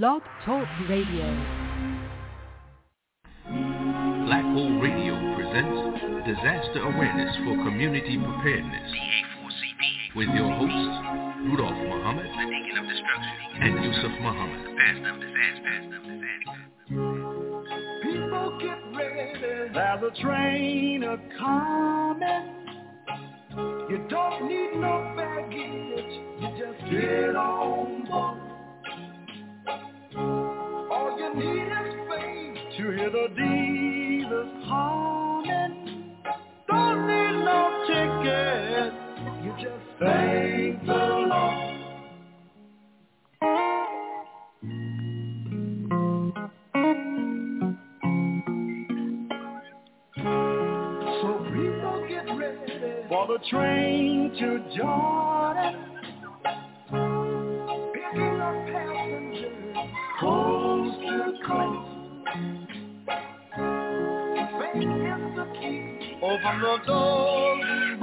Blog Talk Radio. Black Hole Radio presents Disaster Awareness for Community Preparedness with your hosts, Rudolph Muhammad and Yusef Muhammad. People get ready. There's a train a coming. You don't need no baggage. You just get on to hear the Jesus humming. Don't need no ticket. You just thank the Lord. So people get ready for the train to Jordan. Open the doors and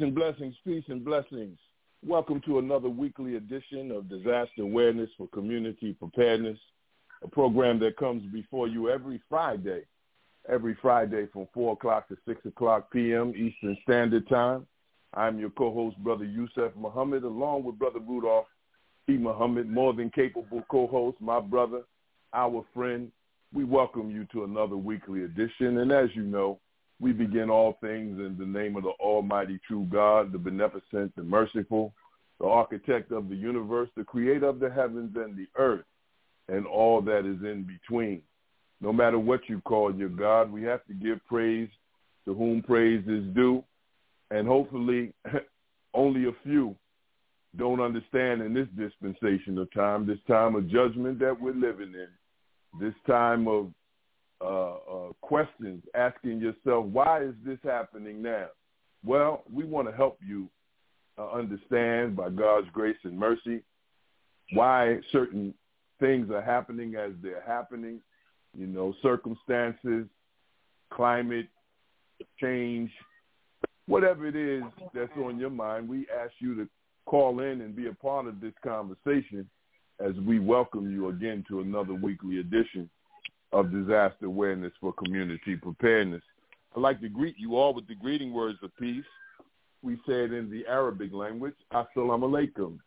and blessings, peace and blessings. Welcome to another weekly edition of Disaster Awareness for Community Preparedness, a program that comes before you every Friday, every Friday from 4 o'clock to 6 o'clock p.m. Eastern Standard Time. I'm your co-host, Brother Yusef Muhammad, along with Brother Rudolph P. Muhammad, more than capable co-host, my brother, our friend. We welcome you to another weekly edition, and as you know, we begin all things in the name of the Almighty True God, the Beneficent, the Merciful, the Architect of the universe, the Creator of the heavens and the earth, and all that is in between. No matter what you call your God, we have to give praise to whom praise is due, and hopefully only a few don't understand in this dispensation of time, this time of judgment that we're living in, this time of uh, uh, questions, asking yourself, why is this happening now? Well, we want to help you uh, understand by God's grace and mercy why certain things are happening as they're happening, you know, circumstances, climate change, whatever it is that's on your mind, we ask you to call in and be a part of this conversation as we welcome you again to another weekly edition of disaster awareness for community preparedness. I'd like to greet you all with the greeting words of peace. We say it in the Arabic language, Assalamu alaikum,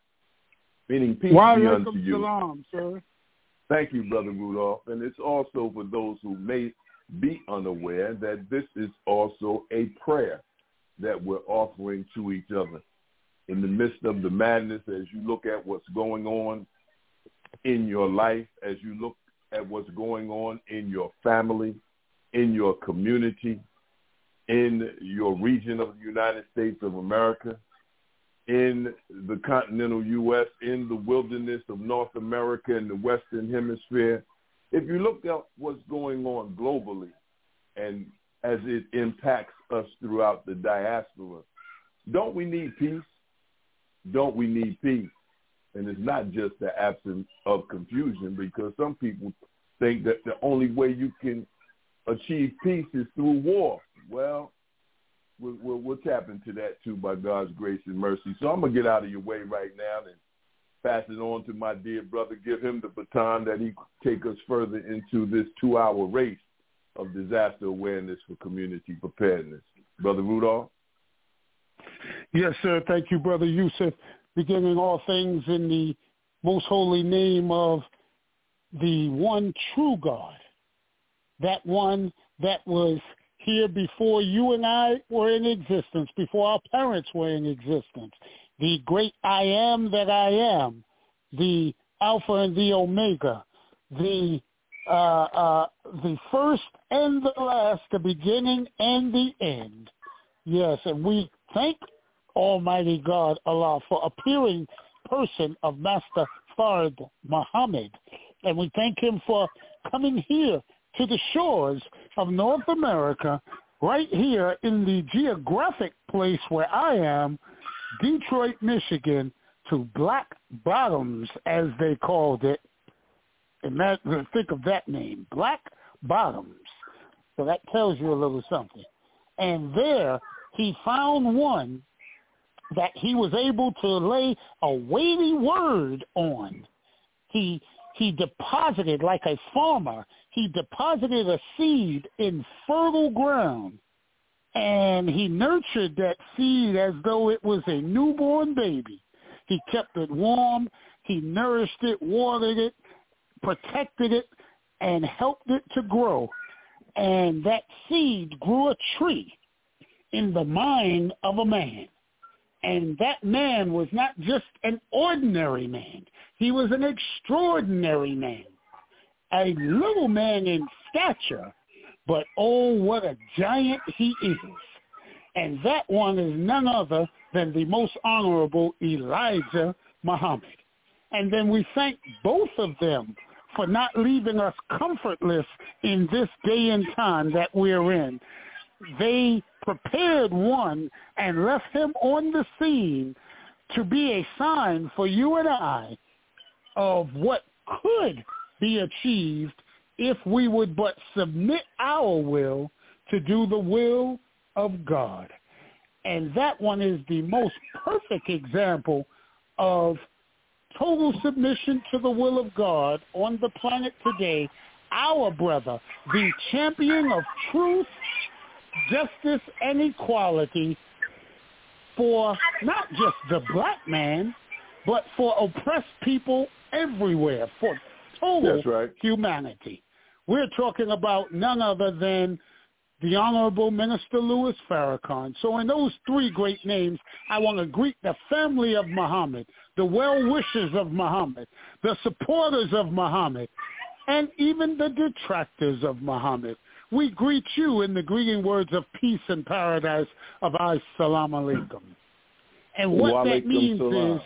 meaning peace be unto you. salam, sir. Thank you, Brother Rudolph. And it's also for those who may be unaware that this is also a prayer that we're offering to each other. In the midst of the madness, as you look at what's going on in your life, as you look at what's going on in your family, in your community, in your region of the United States of America, in the continental U.S., in the wilderness of North America and the Western Hemisphere. If you look at what's going on globally and as it impacts us throughout the diaspora, don't we need peace? Don't we need peace? And it's not just the absence of confusion because some people think that the only way you can achieve peace is through war. Well, we'll, we'll, we'll tap into that too by God's grace and mercy. So I'm going to get out of your way right now and pass it on to my dear brother, give him the baton that he take us further into this two-hour race of disaster awareness for community preparedness. Brother Rudolph? Yes, sir. Thank you, Brother Yusef. Beginning all things in the most holy name of the one true God, that one that was here before you and I were in existence, before our parents were in existence, the great I am that I am, the Alpha and the Omega, the uh, uh, the first and the last, the beginning and the end. Yes, and we thank Almighty God Allah for appearing person of Master Fard Muhammad. And we thank him for coming here to the shores of North America, right here in the geographic place where I am, Detroit, Michigan, to Black Bottoms, as they called it. And that, think of that name, Black Bottoms. So that tells you a little something. And there he found one that he was able to lay a weighty word on. He he deposited like a farmer. He deposited a seed in fertile ground and he nurtured that seed as though it was a newborn baby. He kept it warm. He nourished it, watered it, protected it, and helped it to grow. And that seed grew a tree in the mind of a man. And that man was not just an ordinary man. He was an extraordinary man. A little man in stature, but oh, what a giant he is. And that one is none other than the most honorable Elijah Muhammad. And then we thank both of them for not leaving us comfortless in this day and time that we're in. They prepared one and left him on the scene to be a sign for you and I of what could be achieved if we would but submit our will to do the will of God. And that one is the most perfect example of total submission to the will of God on the planet today. Our brother, the champion of truth, justice, and equality for not just the black man, but for oppressed people everywhere, for total right. humanity. We're talking about none other than the Honorable Minister Louis Farrakhan. So in those three great names, I want to greet the family of Muhammad, the well-wishers of Muhammad, the supporters of Muhammad, and even the detractors of Muhammad. We greet you in the greeting words of peace and paradise of Assalamu alaikum. And what Wa that means salam. is,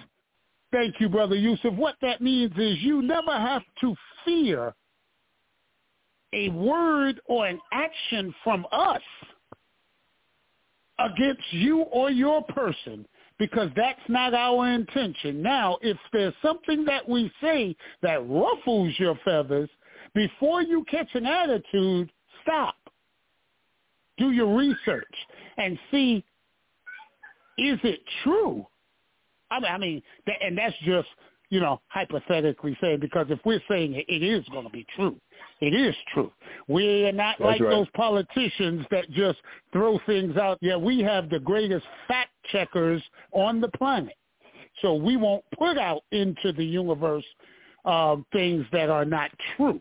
thank you, Brother Yusef, what that means is you never have to fear a word or an action from us against you or your person because that's not our intention. Now, if there's something that we say that ruffles your feathers, before you catch an attitude, stop. Do your research and see, is it true? I mean, I mean that, and that's just, you know, hypothetically saying, because if we're saying it, it is going to be true. It is true. We are not That's like right. those politicians that just throw things out. Yeah, we have the greatest fact checkers on the planet. So we won't put out into the universe um, things that are not true.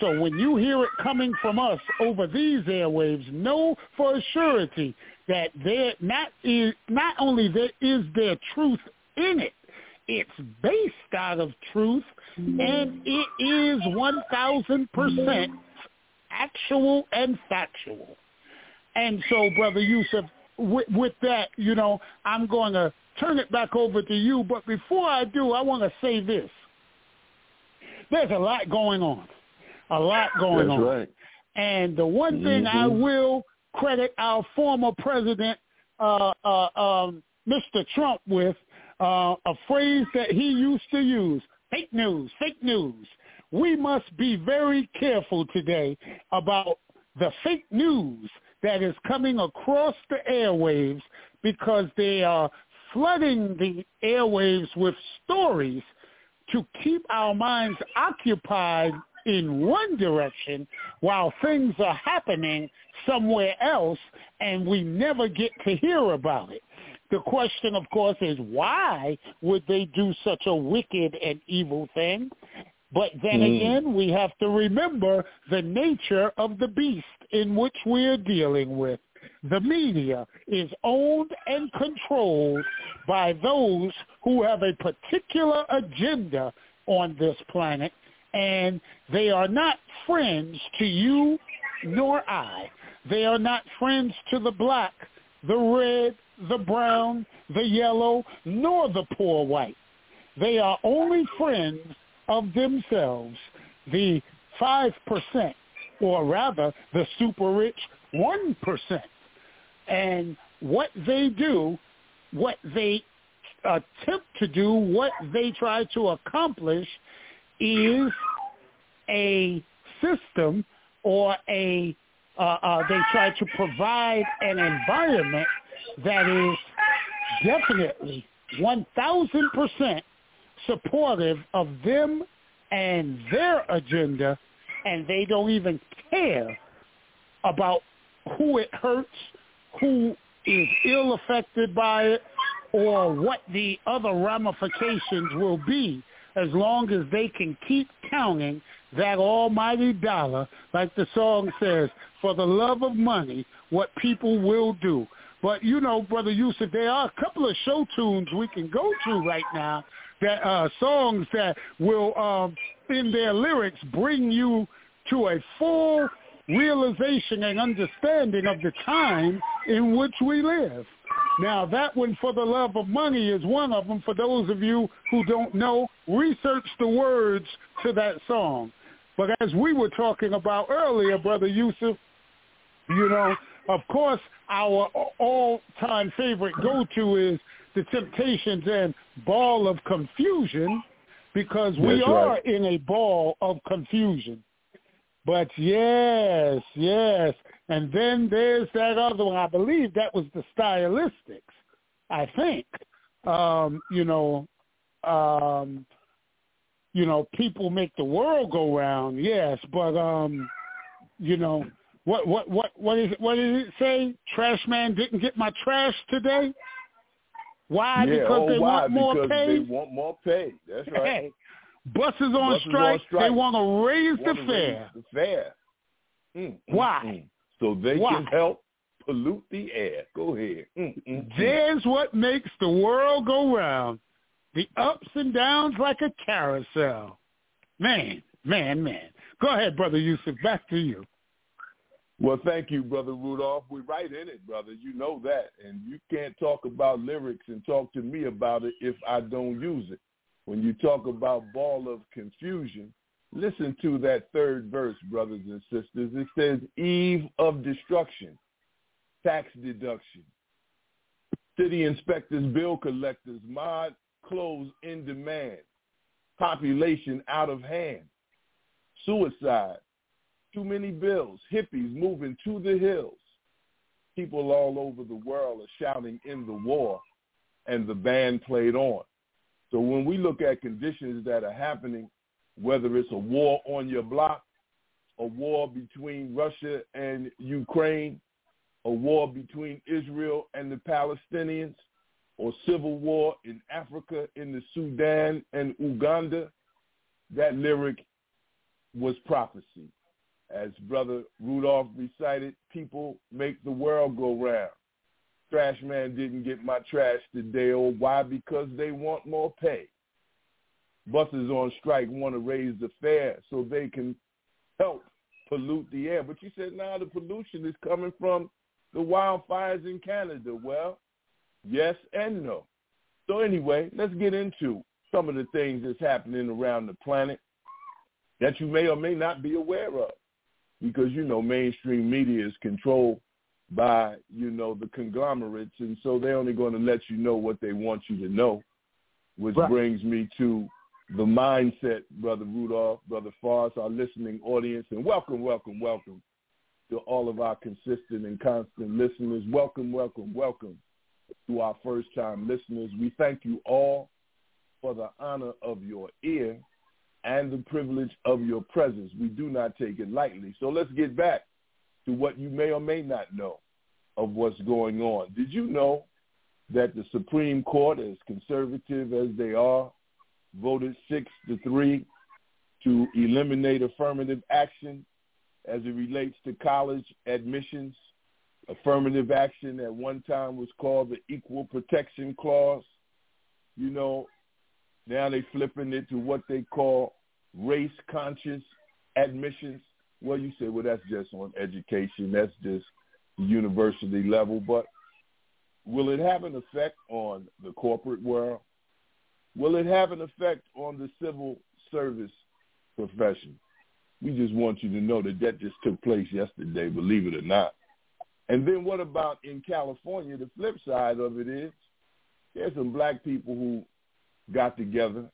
So when you hear it coming from us over these airwaves, know for a surety that there not is not only there is there truth in it, it's based out of truth, and it is one thousand percent actual and factual. And so, brother Yusuf, with, with that, you know, I'm going to turn it back over to you. But before I do, I want to say this: there's a lot going on, a lot going That's on. right. And the one thing I Mhm. will credit our former president, uh, uh, um, Mr. Trump, with uh, a phrase that he used to use, fake news, fake news. We must be very careful today about the fake news that is coming across the airwaves because they are flooding the airwaves with stories to keep our minds occupied in one direction while things are happening somewhere else and we never get to hear about it. The question, of course, is why would they do such a wicked and evil thing? But then mm. again, we have to remember the nature of the beast in which we're dealing with. The media is owned and controlled by those who have a particular agenda on this planet, and they are not friends to you nor I. They are not friends to the black, the red, the brown, the yellow, nor the poor white. They are only friends of themselves, the 5%, or rather the super rich 1%. And what they do, what they attempt to do, what they try to accomplish is a system or a uh, uh, they try to provide an environment that is definitely 1,000% supportive of them and their agenda, and they don't even care about who it hurts, who is ill affected by it, or what the other ramifications will be as long as they can keep counting that almighty dollar, like the song says, for the love of money, what people will do. But you know, Brother Yusef, there are a couple of show tunes we can go to right now that uh, songs that will, um, in their lyrics, bring you to a full realization and understanding of the time in which we live. Now, that one, For the Love of Money, is one of them. For those of you who don't know, research the words to that song. But as we were talking about earlier, Brother Yusef, you know, of course, our all-time favorite go-to is the Temptations and Ball of Confusion because we That's are right. in a ball of confusion. But yes, yes. And then there's that other one. I believe that was the stylistics, I think. Um, you know, um, you know, people make the world go round, yes, but um, you know, what what what what is it what did it say? Trash man didn't get my trash today? Why? Yeah, because oh, they why? want more because pay. they want more pay. That's right. Hey, buses on, Buses on strike, strike. They want to raise the fare. The fare. Mm, mm, Why? mm. So they Why? can help pollute the air. Go ahead. Mm, mm, mm. There's what makes the world go round. The ups and downs like a carousel. Man, man, man. Go ahead, Brother Yusef. Back to you. Well, thank you, Brother Rudolph. We're right in it, brother. You know that. And you can't talk about lyrics and talk to me about it if I don't use it. When you talk about ball of confusion, listen to that third verse, brothers and sisters. It says, eve of destruction, tax deduction, city inspectors, bill collectors, mod clothes in demand, population out of hand, suicide, too many bills, hippies moving to the hills. People all over the world are shouting in the war, and the band played on. So when we look at conditions that are happening, whether it's a war on your block, a war between Russia and Ukraine, a war between Israel and the Palestinians, or civil war in Africa, in the Sudan and Uganda, that lyric was prophecy. As Brother Rudolph recited, people make the world go round. Trash man didn't get my trash today. Oh, why? Because they want more pay. Buses on strike want to raise the fare so they can help pollute the air. But you said now the pollution is coming from the wildfires in Canada. Well, yes and no. So anyway, let's get into some of the things that's happening around the planet that you may or may not be aware of. Because, you know, mainstream media is controlled by, you know, the conglomerates. And so they're only going to let you know what they want you to know. which Right. brings me to the mindset, Brother Rudolph, Brother Forrest, our listening audience, and welcome, welcome, welcome to all of our consistent and constant listeners. Welcome, welcome, welcome to our first-time listeners. We thank you all for the honor of your ear and the privilege of your presence. We do not take it lightly. So let's get back to what you may or may not know of what's going on. Did you know that the Supreme Court, as conservative as they are, voted six to three to eliminate affirmative action as it relates to college admissions? Affirmative action at one time was called the Equal Protection Clause. You know, now they're flipping it to what they call race conscious admissions. Well, you say, well, that's just on education. That's just the university level. But will it have an effect on the corporate world? Will it have an effect on the civil service profession? We just want you to know that that just took place yesterday, believe it or not. And then what about in California? The flip side of it is there's some black people who got together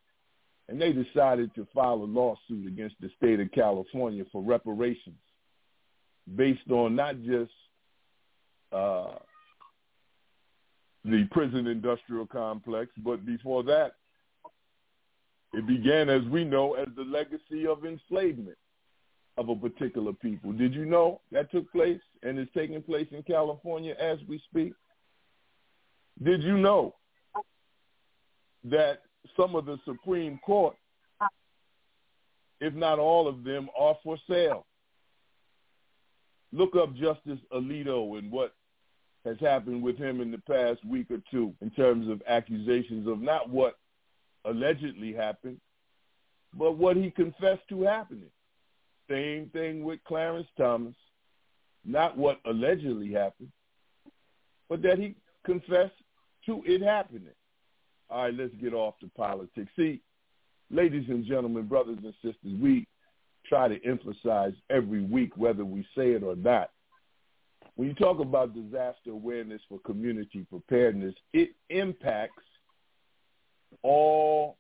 and they decided to file a lawsuit against the state of California for reparations based on not just uh, the prison industrial complex, but before that, it began, as we know, as the legacy of enslavement of a particular people. Did you know that took place and is taking place in California as we speak? Did you know that some of the Supreme Court, if not all of them, are for sale? Look up Justice Alito and what has happened with him in the past week or two in terms of accusations of not what allegedly happened, but what he confessed to happening. Same thing with Clarence Thomas, not what allegedly happened, but that he confessed to it happening. All right, let's get off to politics. See, ladies and gentlemen, brothers and sisters, we try to emphasize every week, whether we say it or not. When you talk about disaster awareness for community preparedness, it impacts all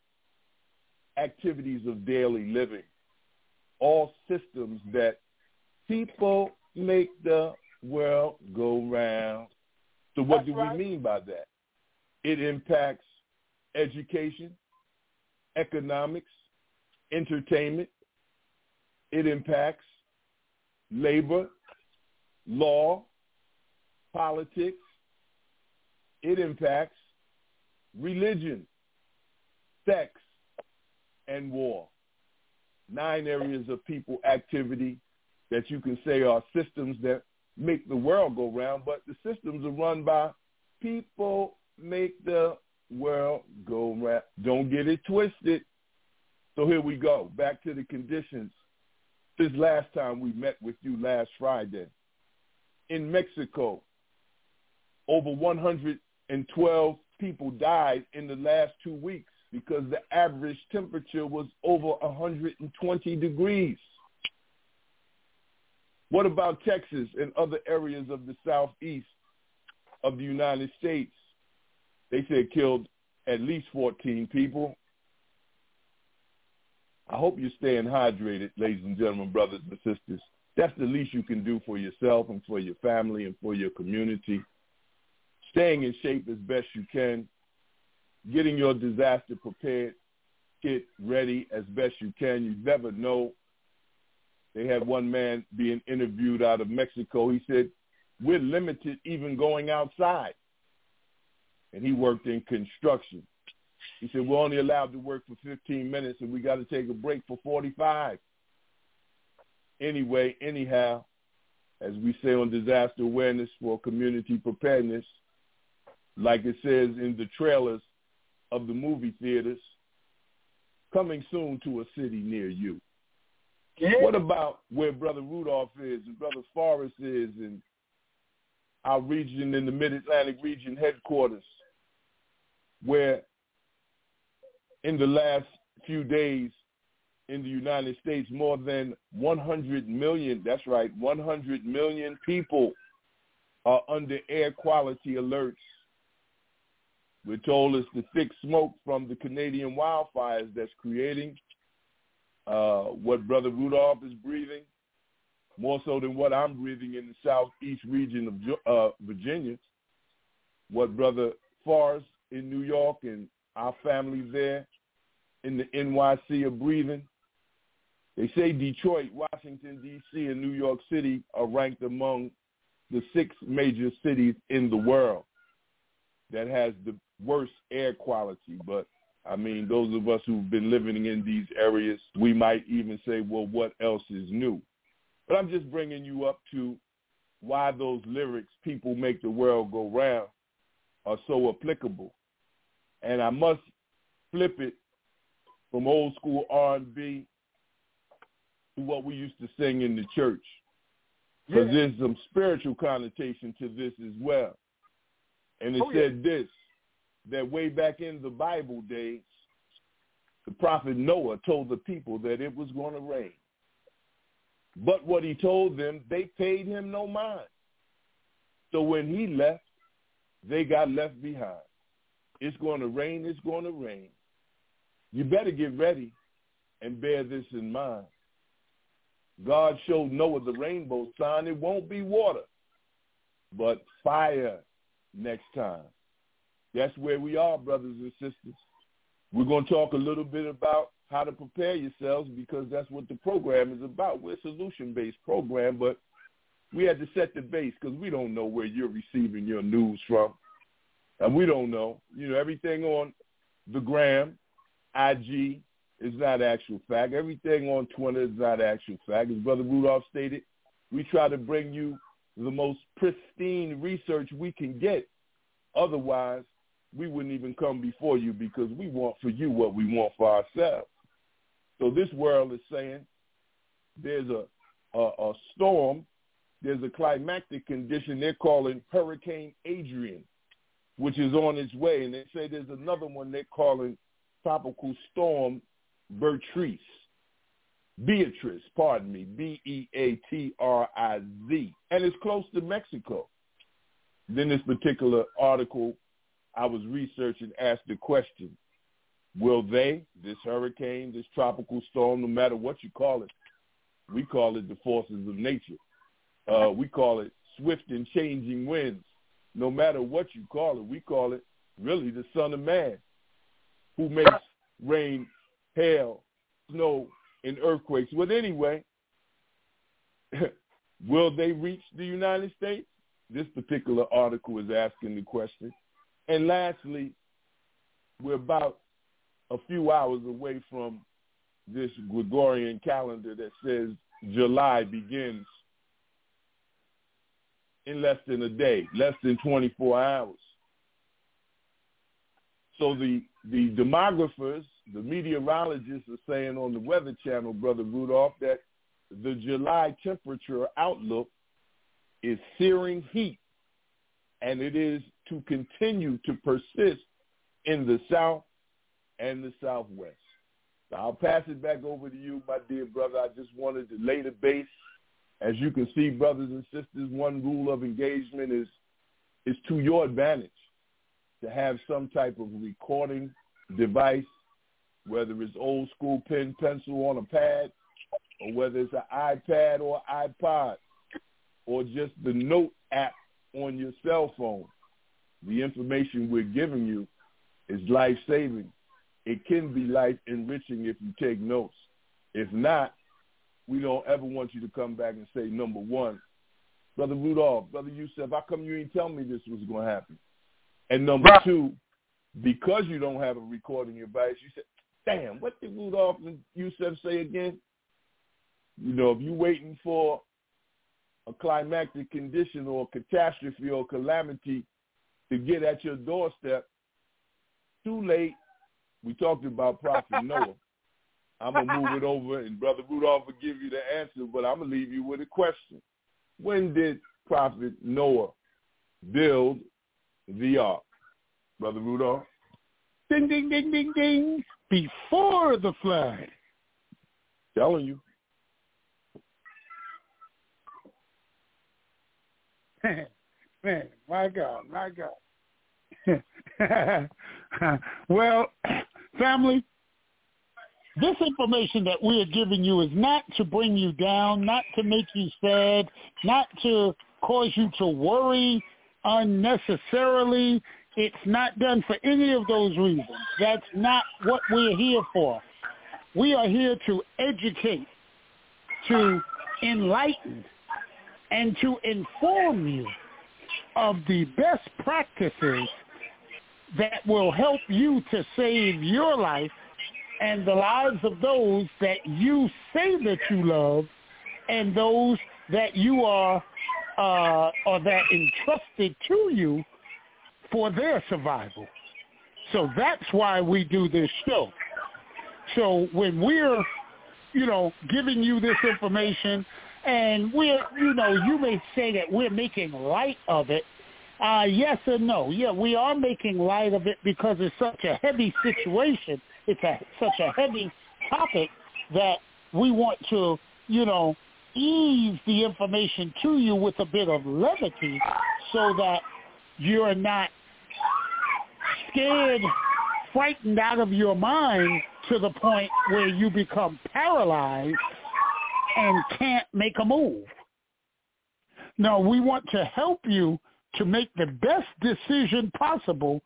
activities of daily living, all systems that people make the world go round. So what That's do right. we mean by that? It impacts education, economics, entertainment. It impacts labor, law, politics. It impacts religion, sex, and war. Nine areas of people activity that you can say are systems that make the world go round, but the systems are run by people make the world go round. Don't get it twisted. So here we go. Back to the conditions. This last time we met with you last Friday. In Mexico, over 112 people died in the last two weeks because the average temperature was over 120 degrees. What about Texas and other areas of the southeast of the United States? They said killed at least 14 people. I hope you're staying hydrated, ladies and gentlemen, brothers and sisters. That's the least you can do for yourself and for your family and for your community. Staying in shape as best you can. Getting your disaster prepared kit ready as best you can. You never know. They had one man being interviewed out of Mexico. He said, we're limited even going outside. And he worked in construction. He said, we're only allowed to work for 15 minutes and we got to take a break for 45. Anyway, anyhow, as we say on disaster awareness for community preparedness, like it says in the trailers of the movie theaters, coming soon to a city near you. Yeah. What about where Brother Rudolph is and Brother Forrest is and our region in the Mid-Atlantic region headquarters, where in the last few days in the United States, more than 100 million, that's right, 100 million people are under air quality alerts We're told it's the thick smoke from the Canadian wildfires that's creating uh, what Brother Rudolph is breathing, more so than what I'm breathing in the southeast region of uh, Virginia. What Brother Forrest in New York and our family there in the NYC are breathing. They say Detroit, Washington, D.C., and New York City are ranked among the six major cities in the world that has the worst air quality. But I mean, those of us who've been living in these areas, we might even say, well, what else is new? But I'm just bringing you up to why those lyrics, people make the world go round, are so applicable. And I must flip it from old school R&B to what we used to sing in the church. Because yeah. there's some spiritual connotation to this as well. And it oh, said yeah. this, that way back in the Bible days, the prophet Noah told the people that it was going to rain. But what he told them, they paid him no mind. So when he left, they got left behind. It's going to rain, it's going to rain. You better get ready and bear this in mind. God showed Noah the rainbow sign. It won't be water, but fire next time. That's where we are, brothers and sisters. We're going to talk a little bit about how to prepare yourselves because that's what the program is about. We're a solution-based program, but we had to set the base because we don't know where you're receiving your news from. And we don't know. You know, everything on the gram, IG, is not actual fact. Everything on Twitter is not actual fact. As Brother Rudolph stated, we try to bring you the most pristine research we can get. Otherwise, we wouldn't even come before you because we want for you what we want for ourselves. So this world is saying there's a, a, a storm, there's a climatic condition they're calling Hurricane Adrian, which is on its way. And they say there's another one they're calling Tropical Storm Beatrice. Beatrice, pardon me, B-E-A-T-R-I-Z. And it's close to Mexico. Then this particular article I was researching asked the question, will they, this hurricane, this tropical storm, no matter what you call it, we call it the forces of nature. Uh, we call it swift and changing winds. No matter what you call it, we call it really the son of man who makes rain, hail, snow, and earthquakes. But anyway, will they reach the United States? This particular article is asking the question. And lastly, we're about a few hours away from this Gregorian calendar that says July begins in less than a day, less than 24 hours. So the, the demographers, the meteorologists are saying on the Weather Channel, Brother Rudolph, that the July temperature outlook is searing heat, and it is to continue to persist in the South and the Southwest. I'll pass it back over to you, my dear brother. I just wanted to lay the base. As you can see, brothers and sisters, one rule of engagement is is to your advantage to have some type of recording device, whether it's old school pen, pencil on a pad, or whether it's an iPad or iPod, or just the note app on your cell phone. The information we're giving you is life-saving. It can be life-enriching if you take notes. If not, we don't ever want you to come back and say, number one, Brother Rudolph, Brother Yusef, how come you ain't tell me this was going to happen? And number right. two, because you don't have a recording device, you said, damn, what did Rudolph and Yusef say again? You know, if you're waiting for a climactic condition or catastrophe or calamity to get at your doorstep, too late. We talked about Prophet Noah. I'm going to move it over, and Brother Rudolph will give you the answer, but I'm going to leave you with a question. When did Prophet Noah build the ark? Brother Rudolph? Ding, ding, ding, ding, ding. Before the flood. Telling you. Man, my God, my God. well, family, this information that we are giving you is not to bring you down, not to make you sad, not to cause you to worry unnecessarily. It's not done for any of those reasons. That's not what we're here for. We are here to educate, to enlighten, and to inform you of the best practices that will help you to save your life and the lives of those that you say that you love and those that you are uh, or that entrusted to you for their survival. So that's why we do this show. So when we're, you know, giving you this information and we're, you know, you may say that we're making light of it. Uh, yes and no. Yeah, we are making light of it because it's such a heavy situation. It's a, such a heavy topic that we want to, you know, ease the information to you with a bit of levity so that you're not scared, frightened out of your mind to the point where you become paralyzed and can't make a move. No, we want to help you to make the best decision possible,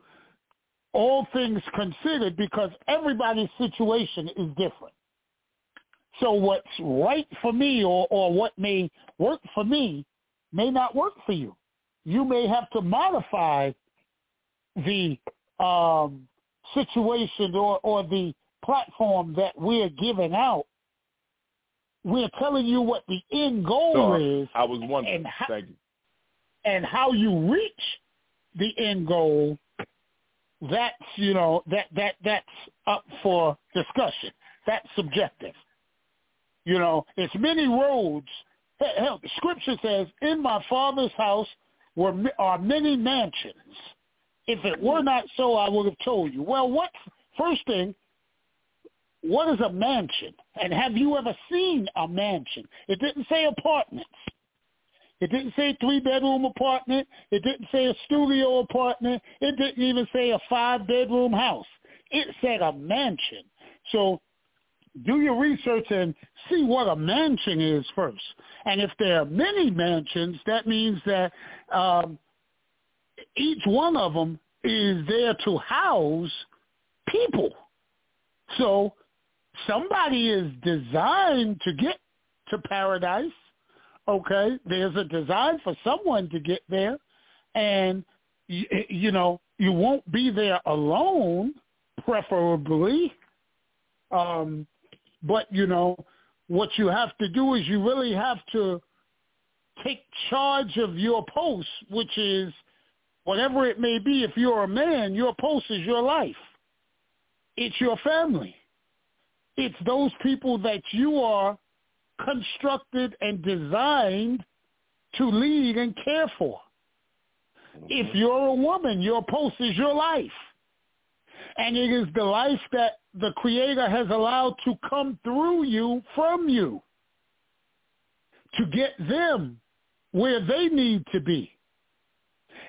all things considered, because everybody's situation is different. So what's right for me or, or what may work for me may not work for you. You may have to modify the um, situation or, or the platform that we're giving out. We're telling you what the end goal is I was wondering. and how, Thank you. and how you reach the end goal. That's you know that that that's up for discussion. That's subjective. You know, it's many roads. Hell, the scripture says, "In my Father's house were are many mansions. If it were not so, I would have told you." Well, what first thing? What is a mansion? And have you ever seen a mansion? It didn't say apartments. It didn't say three bedroom apartment. It didn't say a studio apartment. It didn't even say a five bedroom house. It said a mansion. So do your research and see what a mansion is first. And if there are many mansions, that means that um, each one of them is there to house people. So somebody is designed to get to paradise. Okay, there's a design for someone to get there, and you, you know you won't be there alone, preferably. Um, but you know what you have to do is you really have to take charge of your post, which is whatever it may be. If you're a man, your post is your life. It's your family. It's those people that you are constructed and designed to lead and care for. Mm-hmm. If you're a woman, your post is your life. And it is the life that the Creator has allowed to come through you from you to get them where they need to be.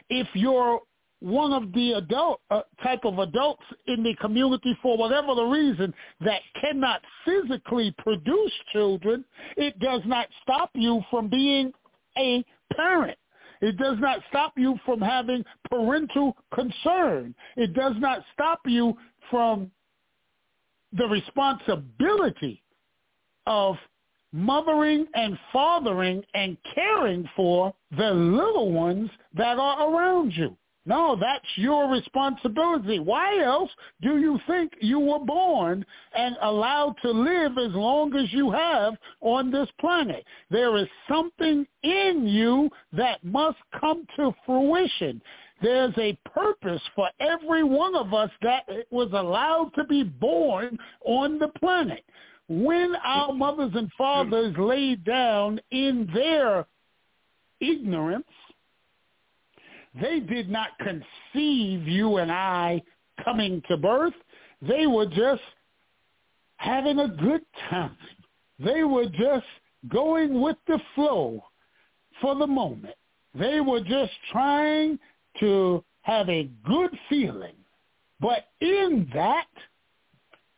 If you're one of the adult uh, type of adults in the community for whatever the reason that cannot physically produce children, it does not stop you from being a parent. It does not stop you from having parental concern. It does not stop you from the responsibility of mothering and fathering and caring for the little ones that are around you. No, that's your responsibility. Why else do you think you were born and allowed to live as long as you have on this planet? There is something in you that must come to fruition. There's a purpose for every one of us that was allowed to be born on the planet. When our mothers and fathers laid down in their ignorance, they did not conceive you and I coming to birth. They were just having a good time. They were just going with the flow for the moment. They were just trying to have a good feeling. But in that,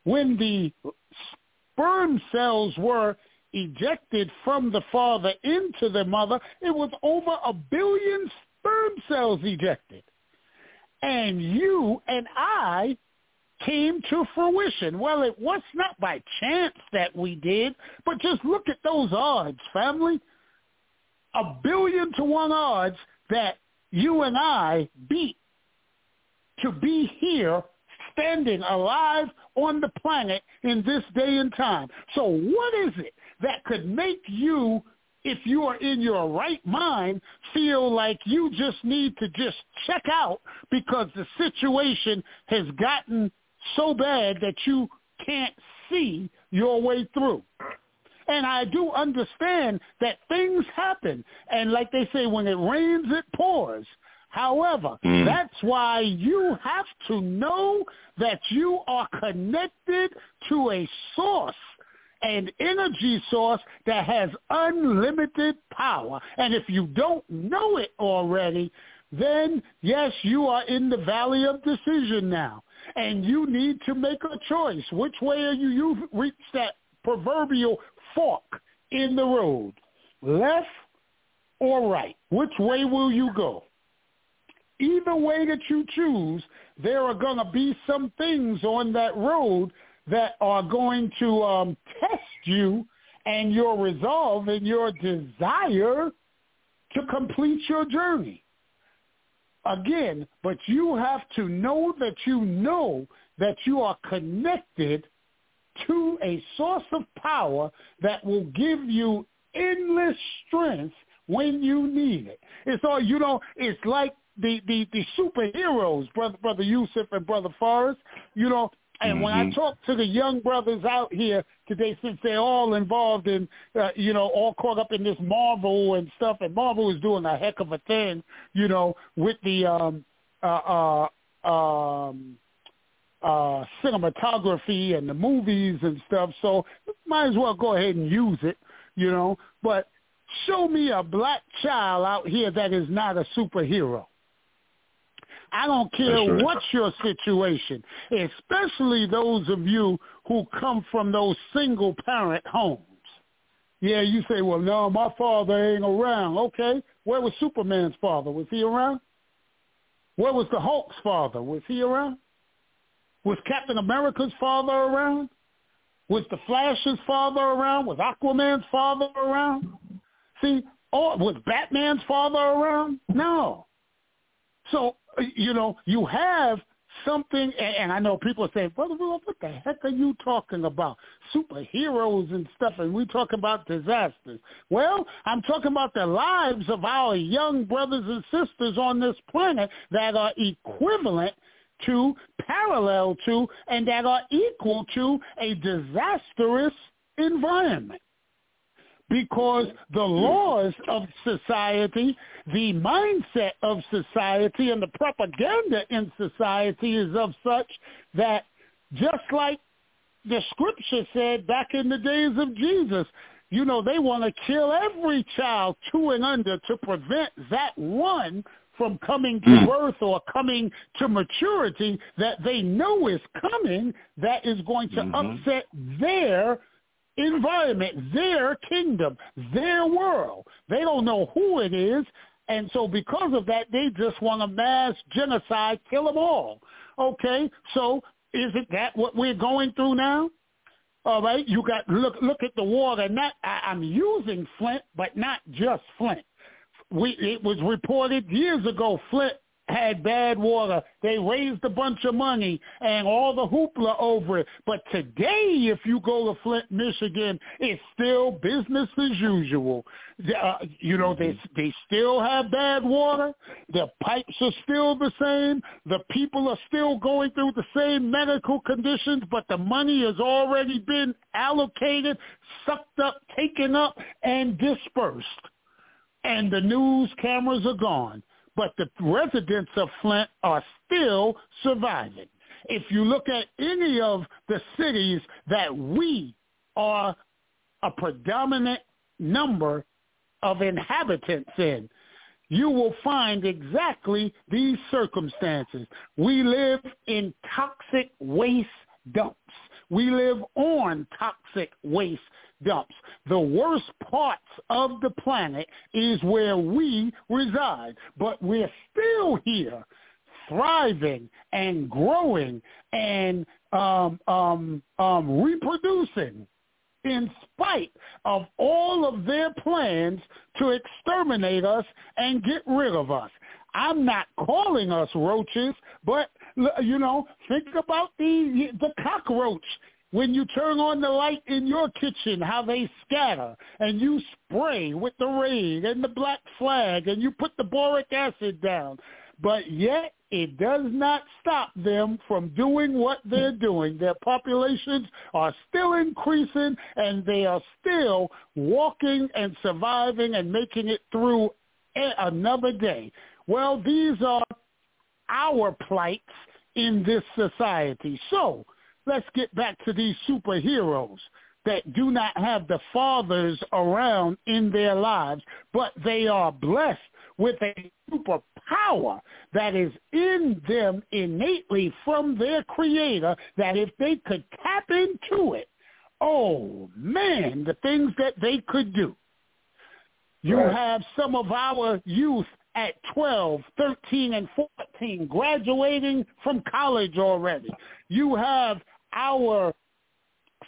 when the sperm cells were ejected from the father into the mother, it was over a billion sperm cells ejected. And you and I came to fruition. Well, it was not by chance that we did, but just look at those odds, family. A billion to one odds that you and I beat to be here standing alive on the planet in this day and time. So what is it that could make you, if you are in your right mind, feel like you just need to just check out because the situation has gotten so bad that you can't see your way through? And I do understand that things happen. And like they say, when it rains, it pours. However, mm. that's why you have to know that you are connected to a source, an energy source that has unlimited power. And if you don't know it already, then yes, you are in the valley of decision now. And you need to make a choice. Which way are you? You've reached that proverbial fork in the road. Left or right? Which way will you go? either way that you choose, there are going to be some things on that road that are going to um, test you and your resolve and your desire to complete your journey. Again, but you have to know that you know that you are connected to a source of power that will give you endless strength when you need it. It's all you know. It's like the the the superheroes, brother brother Yusef and brother Forrest. You know, and mm-hmm. when I mm-hmm. talk to the young brothers out here today, since they're all involved in, uh, you know, all caught up in this Marvel and stuff, and Marvel is doing a heck of a thing, you know, with the um, uh, uh, um, uh, cinematography and the movies and stuff. So might as well go ahead and use it, you know. But show me a black child out here that is not a superhero. I don't care right. what's your situation, especially those of you who come from those single parent homes. Yeah, you say, well, no, my father ain't around. Okay, where was Superman's father? Was he around? Where was the Hulk's father? Was he around? Was Captain America's father around? Was the Flash's father around? Was Aquaman's father around? See, or was Batman's father around? No. So you know, you have something, and I know people are saying, Brother what the heck are you talking about? Superheroes and stuff, and we talking about disasters. Well, I'm talking about the lives of our young brothers and sisters on this planet that are equivalent to, parallel to, and that are equal to a disastrous environment because the laws of society, the mindset of society, and the propaganda in society is of such that just like the scripture said back in the days of Jesus, you know, they want to kill every child two and under to prevent that one from coming to mm. birth or coming to maturity that they know is coming that is going to mm-hmm. upset their environment, their kingdom, their world. They don't know who it is. And so because of that, they just want to mass genocide, kill them all. Okay, so is it that what we're going through now? All right, you got look look at the water. Not I, I'm using Flint, but not just Flint. We it was reported years ago Flint had bad water. They raised a bunch of money and all the hoopla over it. But today, if you go to Flint, Michigan, it's still business as usual. Uh, you know, they they still have bad water. The pipes are still the same. The people are still going through the same medical conditions, but the money has already been allocated, sucked up, taken up, and dispersed. And the news cameras are gone but the residents of Flint are still surviving. If you look at any of the cities that we are a predominant number of inhabitants in, you will find exactly these circumstances. We live in toxic waste dumps. We live on toxic waste dumps. The worst parts of the planet is where we reside, but we're still here thriving and growing and um, um, um, reproducing in spite of all of their plans to exterminate us and get rid of us. I'm not calling us roaches, but you know, think about the the cockroach when you turn on the light in your kitchen, how they scatter, and you spray with the Raid and the black flag, and you put the boric acid down. But yet, it does not stop them from doing what they're doing. Their populations are still increasing, and they are still walking and surviving and making it through another day. Well, these are our plights in this society. So let's get back to these superheroes that do not have the fathers around in their lives, but they are blessed with a superpower that is in them innately from their creator that if they could tap into it, oh man, the things that they could do. You right. have some of our youth at 12, 13, and 14 graduating from college already. You have our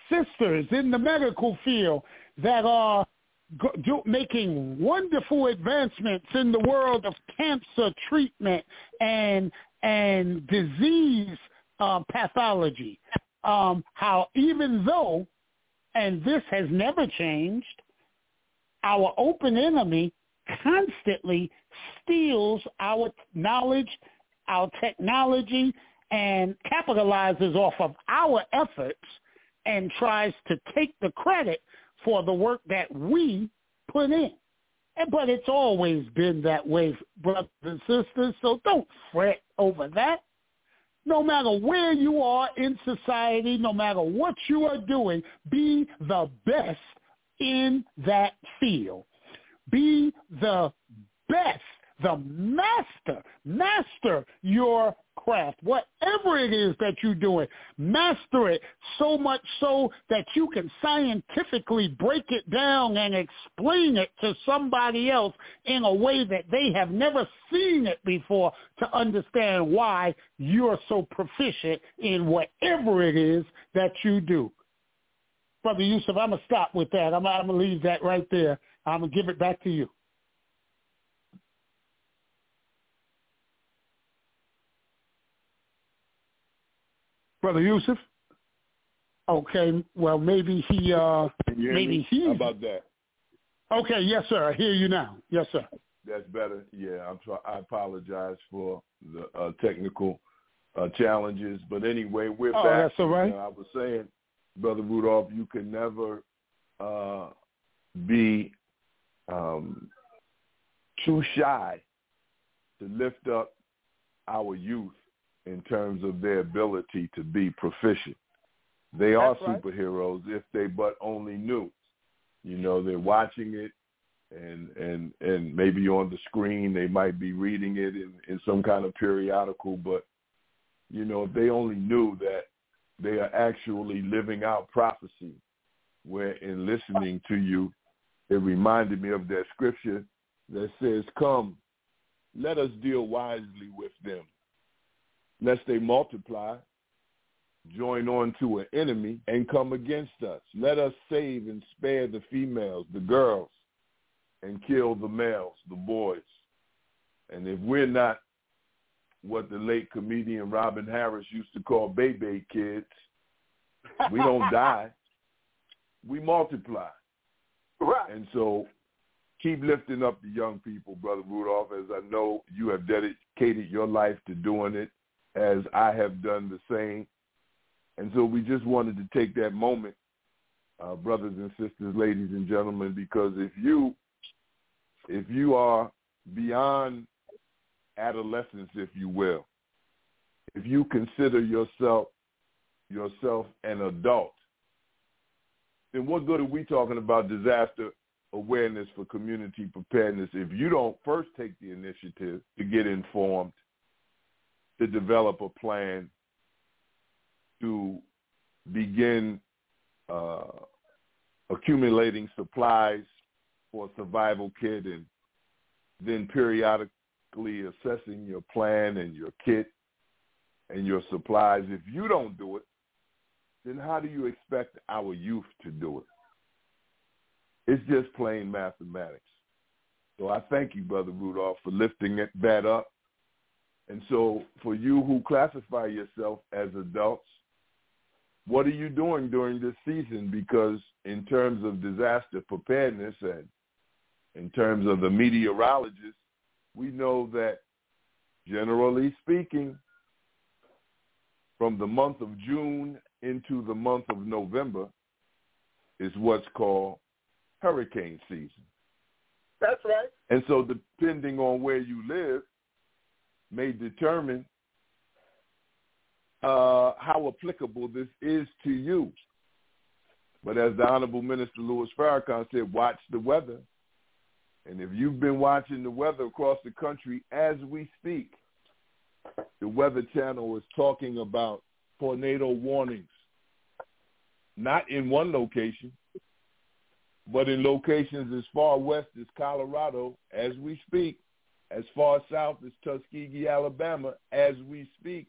sisters in the medical field that are do, making wonderful advancements in the world of cancer treatment and and disease uh, pathology. Um, how even though, and this has never changed, our open enemy constantly steals our knowledge, our technology, and capitalizes off of our efforts and tries to take the credit for the work that we put in. But it's always been that way, brothers and sisters, so don't fret over that. No matter where you are in society, no matter what you are doing, be the best in that field. Be the best the master, master your craft, whatever it is that you're doing, master it so much so that you can scientifically break it down and explain it to somebody else in a way that they have never seen it before to understand why you're so proficient in whatever it is that you do. Brother Yusef, I'm going to stop with that. I'm, I'm going to leave that right there. I'm going to give it back to you. Brother Yusef? Okay, well maybe he uh maybe he about that. Okay, yes sir. I hear you now. Yes sir. That's better. Yeah, I'm try- I apologize for the uh, technical uh, challenges, but anyway, we're oh, back. That's all right. I was saying, brother Rudolph, you can never uh, be um, too shy to lift up our youth in terms of their ability to be proficient. They That's are right. superheroes if they but only knew. You know, they're watching it and and and maybe on the screen they might be reading it in, in some kind of periodical, but you know, if they only knew that they are actually living out prophecy, where in listening to you, it reminded me of that scripture that says, Come, let us deal wisely with them lest they multiply, join on to an enemy, and come against us. Let us save and spare the females, the girls, and kill the males, the boys. And if we're not what the late comedian Robin Harris used to call Bebe's kids, we don't die. We multiply. Right. And so keep lifting up the young people, Brother Rudolph, as I know you have dedicated your life to doing it as I have done the same. And so we just wanted to take that moment, uh, brothers and sisters, ladies and gentlemen, because if you if you are beyond adolescence, if you will, if you consider yourself yourself an adult, then what good are we talking about disaster awareness for community preparedness if you don't first take the initiative to get informed, to develop a plan, to begin uh, accumulating supplies for survival kit and then periodically assessing your plan and your kit and your supplies. If you don't do it, then how do you expect our youth to do it? It's just plain mathematics. So I thank you, Brother Rudolph, for lifting that up. And so for you who classify yourself as adults, what are you doing during this season? Because in terms of disaster preparedness and in terms of the meteorologists, we know that generally speaking, from the month of June into the month of November is what's called hurricane season. That's right. And so depending on where you live may determine uh, how applicable this is to you. But as the Honorable Minister Louis Farrakhan said, watch the weather. And if you've been watching the weather across the country as we speak, the Weather Channel is talking about tornado warnings, not in one location, but in locations as far west as Colorado as we speak, as far south as Tuskegee, Alabama as we speak,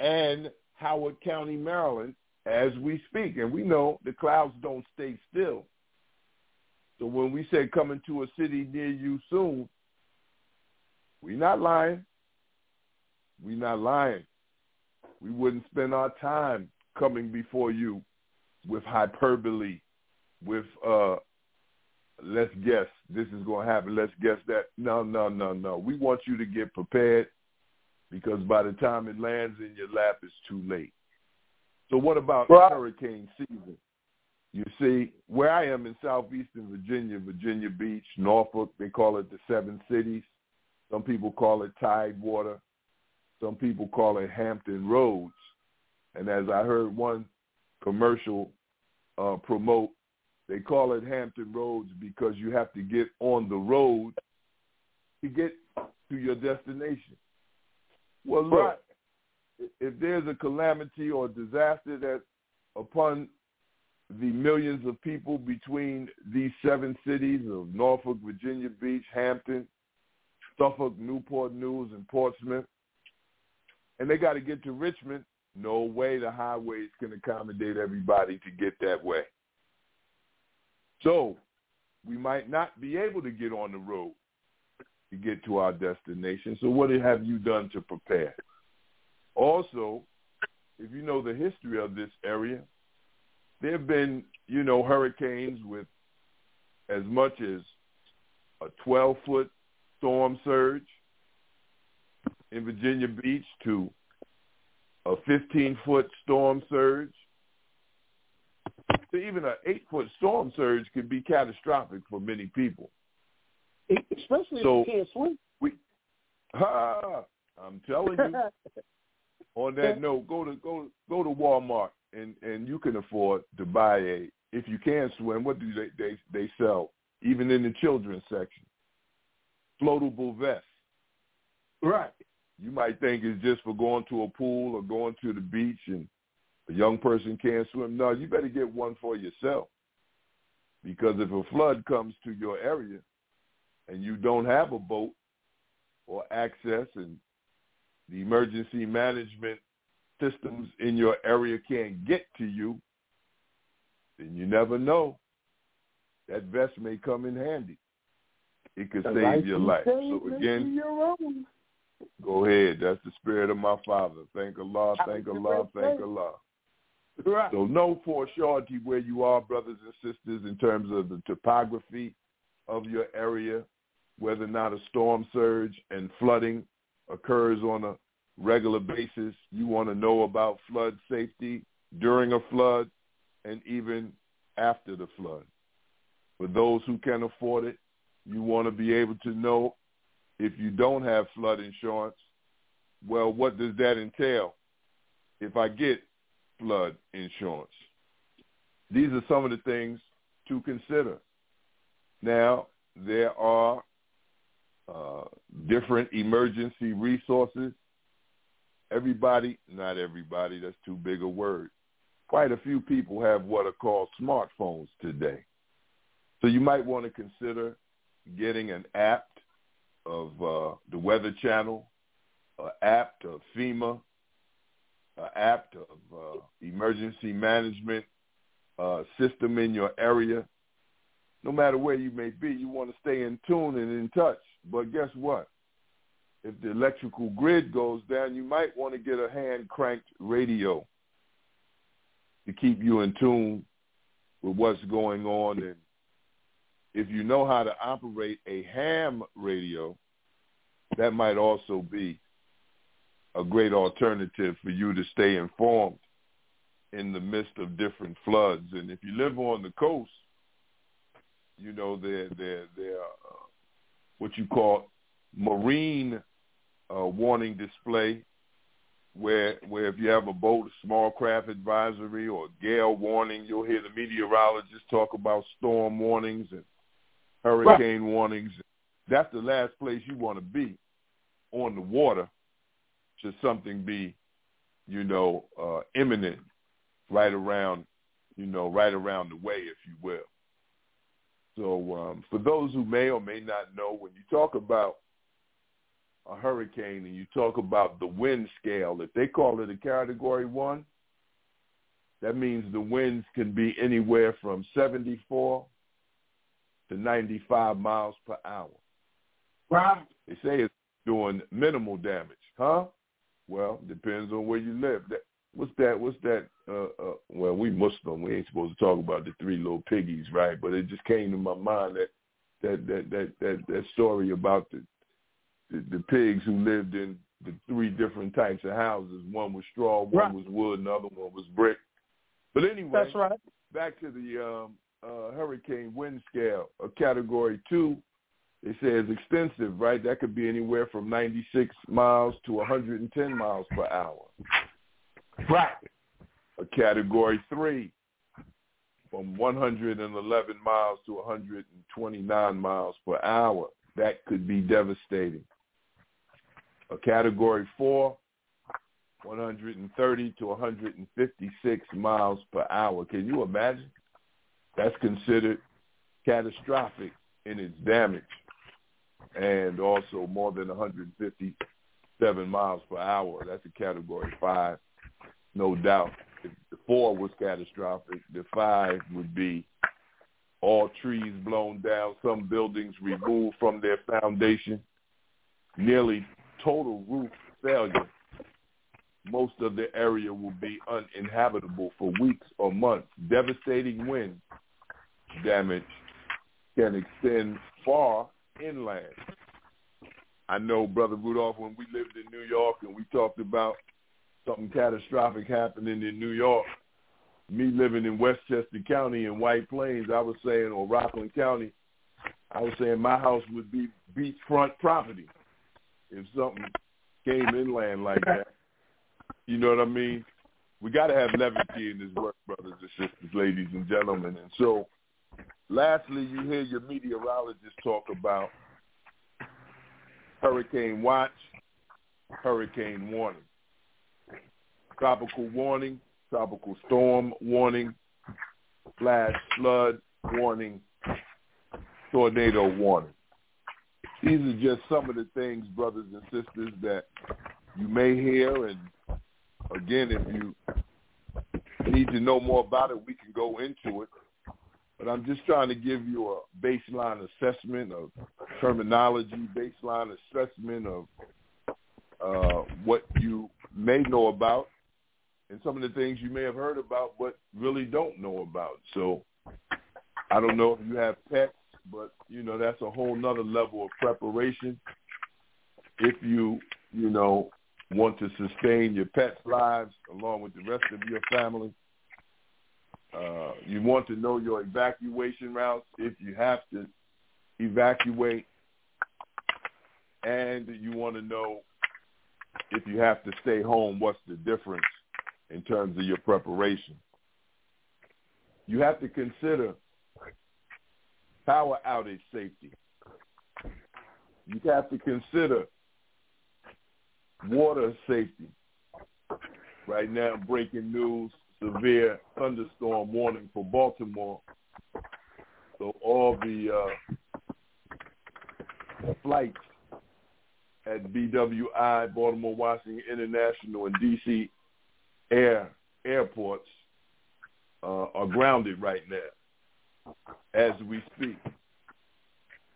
and Howard County, Maryland as we speak. And we know the clouds don't stay still. So when we say coming to a city near you soon, we're not lying. We're not lying. We wouldn't spend our time coming before you with hyperbole, with uh, let's guess this is going to happen. Let's guess that. No, no, no, no. We want you to get prepared because by the time it lands in your lap, it's too late. So what about hurricane season? You see, where I am in southeastern Virginia, Virginia Beach, Norfolk, they call it the seven cities. Some people call it Tidewater. Some people call it Hampton Roads. And as I heard one commercial uh, promote, they call it Hampton Roads because you have to get on the road to get to your destination. Well, look, right. if there's a calamity or disaster that upon the millions of people between these seven cities of Norfolk, Virginia Beach, Hampton, Suffolk, Newport News, and Portsmouth, and they got to get to Richmond. No way the highways can accommodate everybody to get that way. So we might not be able to get on the road to get to our destination. So what have you done to prepare? Also, if you know the history of this area, there have been, you know, hurricanes with as much as a 12-foot storm surge in Virginia Beach to a 15-foot storm surge. So even an 8-foot storm surge could be catastrophic for many people. Especially so if you can't swim. We, ha, I'm telling you. on that note, go to go go to Walmart and and you can afford to buy a if you can swim. What do they they they sell even in the children's section? Floatable vests. Right you might think it's just for going to a pool or going to the beach and a young person can't swim. No, you better get one for yourself. Because if a flood comes to your area and you don't have a boat or access and the emergency management systems in your area can't get to you, then you never know. That vest may come in handy. It could save your life. So again, Go ahead. That's the spirit of my father. Thank Allah, thank Allah, thank Allah. Right. So know for surety where you are, brothers and sisters, in terms of the topography of your area, whether or not a storm surge and flooding occurs on a regular basis. You want to know about flood safety during a flood and even after the flood. For those who can afford it, you want to be able to know if you don't have flood insurance, well, what does that entail if I get flood insurance? These are some of the things to consider. Now, there are uh, different emergency resources. Everybody, not everybody, that's too big a word. Quite a few people have what are called smartphones today. So you might want to consider getting an app of uh, the Weather Channel, an app of FEMA, an app of uh, emergency management uh, system in your area. No matter where you may be, you want to stay in tune and in touch. But guess what? If the electrical grid goes down, you might want to get a hand cranked radio to keep you in tune with what's going on. And if you know how to operate a ham radio, that might also be a great alternative for you to stay informed in the midst of different floods. And if you live on the coast, you know there there there uh, what you call marine uh, warning display, where where if you have a boat, a small craft advisory or gale warning, you'll hear the meteorologists talk about storm warnings and hurricane right. warnings. That's the last place you want to be on the water should something be, you know, uh, imminent right around, you know, right around the way, if you will. So um, for those who may or may not know, when you talk about a hurricane and you talk about the wind scale, if they call it a category one, that means the winds can be anywhere from 74 to 95 miles per hour. Wow. They say it's doing minimal damage, huh? Well, depends on where you live. That, what's that? What's that? Uh, uh, well, we Muslim. We ain't supposed to talk about the three little piggies, right? But it just came to my mind that that that that that, that story about the, the the pigs who lived in the three different types of houses. One was straw, one right. was wood, another one was brick. But anyway, that's right. Back to the um, uh, hurricane wind scale, a category two they say is extensive, right? That could be anywhere from 96 miles to 110 miles per hour. Right. A category three from 111 miles to 129 miles per hour. That could be devastating. A category four, 130 to 156 miles per hour. Can you imagine? That's considered catastrophic in its damage and also more than 157 miles per hour. That's a category five, no doubt. If the four was catastrophic, the five would be all trees blown down, some buildings removed from their foundation, nearly total roof failure. Most of the area will be uninhabitable for weeks or months. Devastating wind damage can extend far inland. I know, Brother Rudolph, when we lived in New York and we talked about something catastrophic happening in New York, me living in Westchester County in White Plains, I was saying, or Rockland County, I was saying my house would be beachfront property if something came inland like that. You know what I mean? We got to have levity in this work, brothers and sisters, ladies and gentlemen. And so Lastly, you hear your meteorologists talk about hurricane watch, hurricane warning, tropical warning, tropical storm warning, flash flood warning, tornado warning. These are just some of the things, brothers and sisters, that you may hear. And again, if you need to know more about it, we can go into it but I'm just trying to give you a baseline assessment of terminology, baseline assessment of uh, what you may know about, and some of the things you may have heard about but really don't know about. So I don't know if you have pets, but you know that's a whole nother level of preparation. If you you know want to sustain your pets' lives along with the rest of your family, uh, you want to know your evacuation routes if you have to evacuate, and you want to know if you have to stay home, what's the difference in terms of your preparation. You have to consider power outage safety. You have to consider water safety. Right now, breaking news, severe thunderstorm warning for Baltimore. So all the uh, flights at BWI, Baltimore Washington International, and DC Air airports uh, are grounded right now as we speak.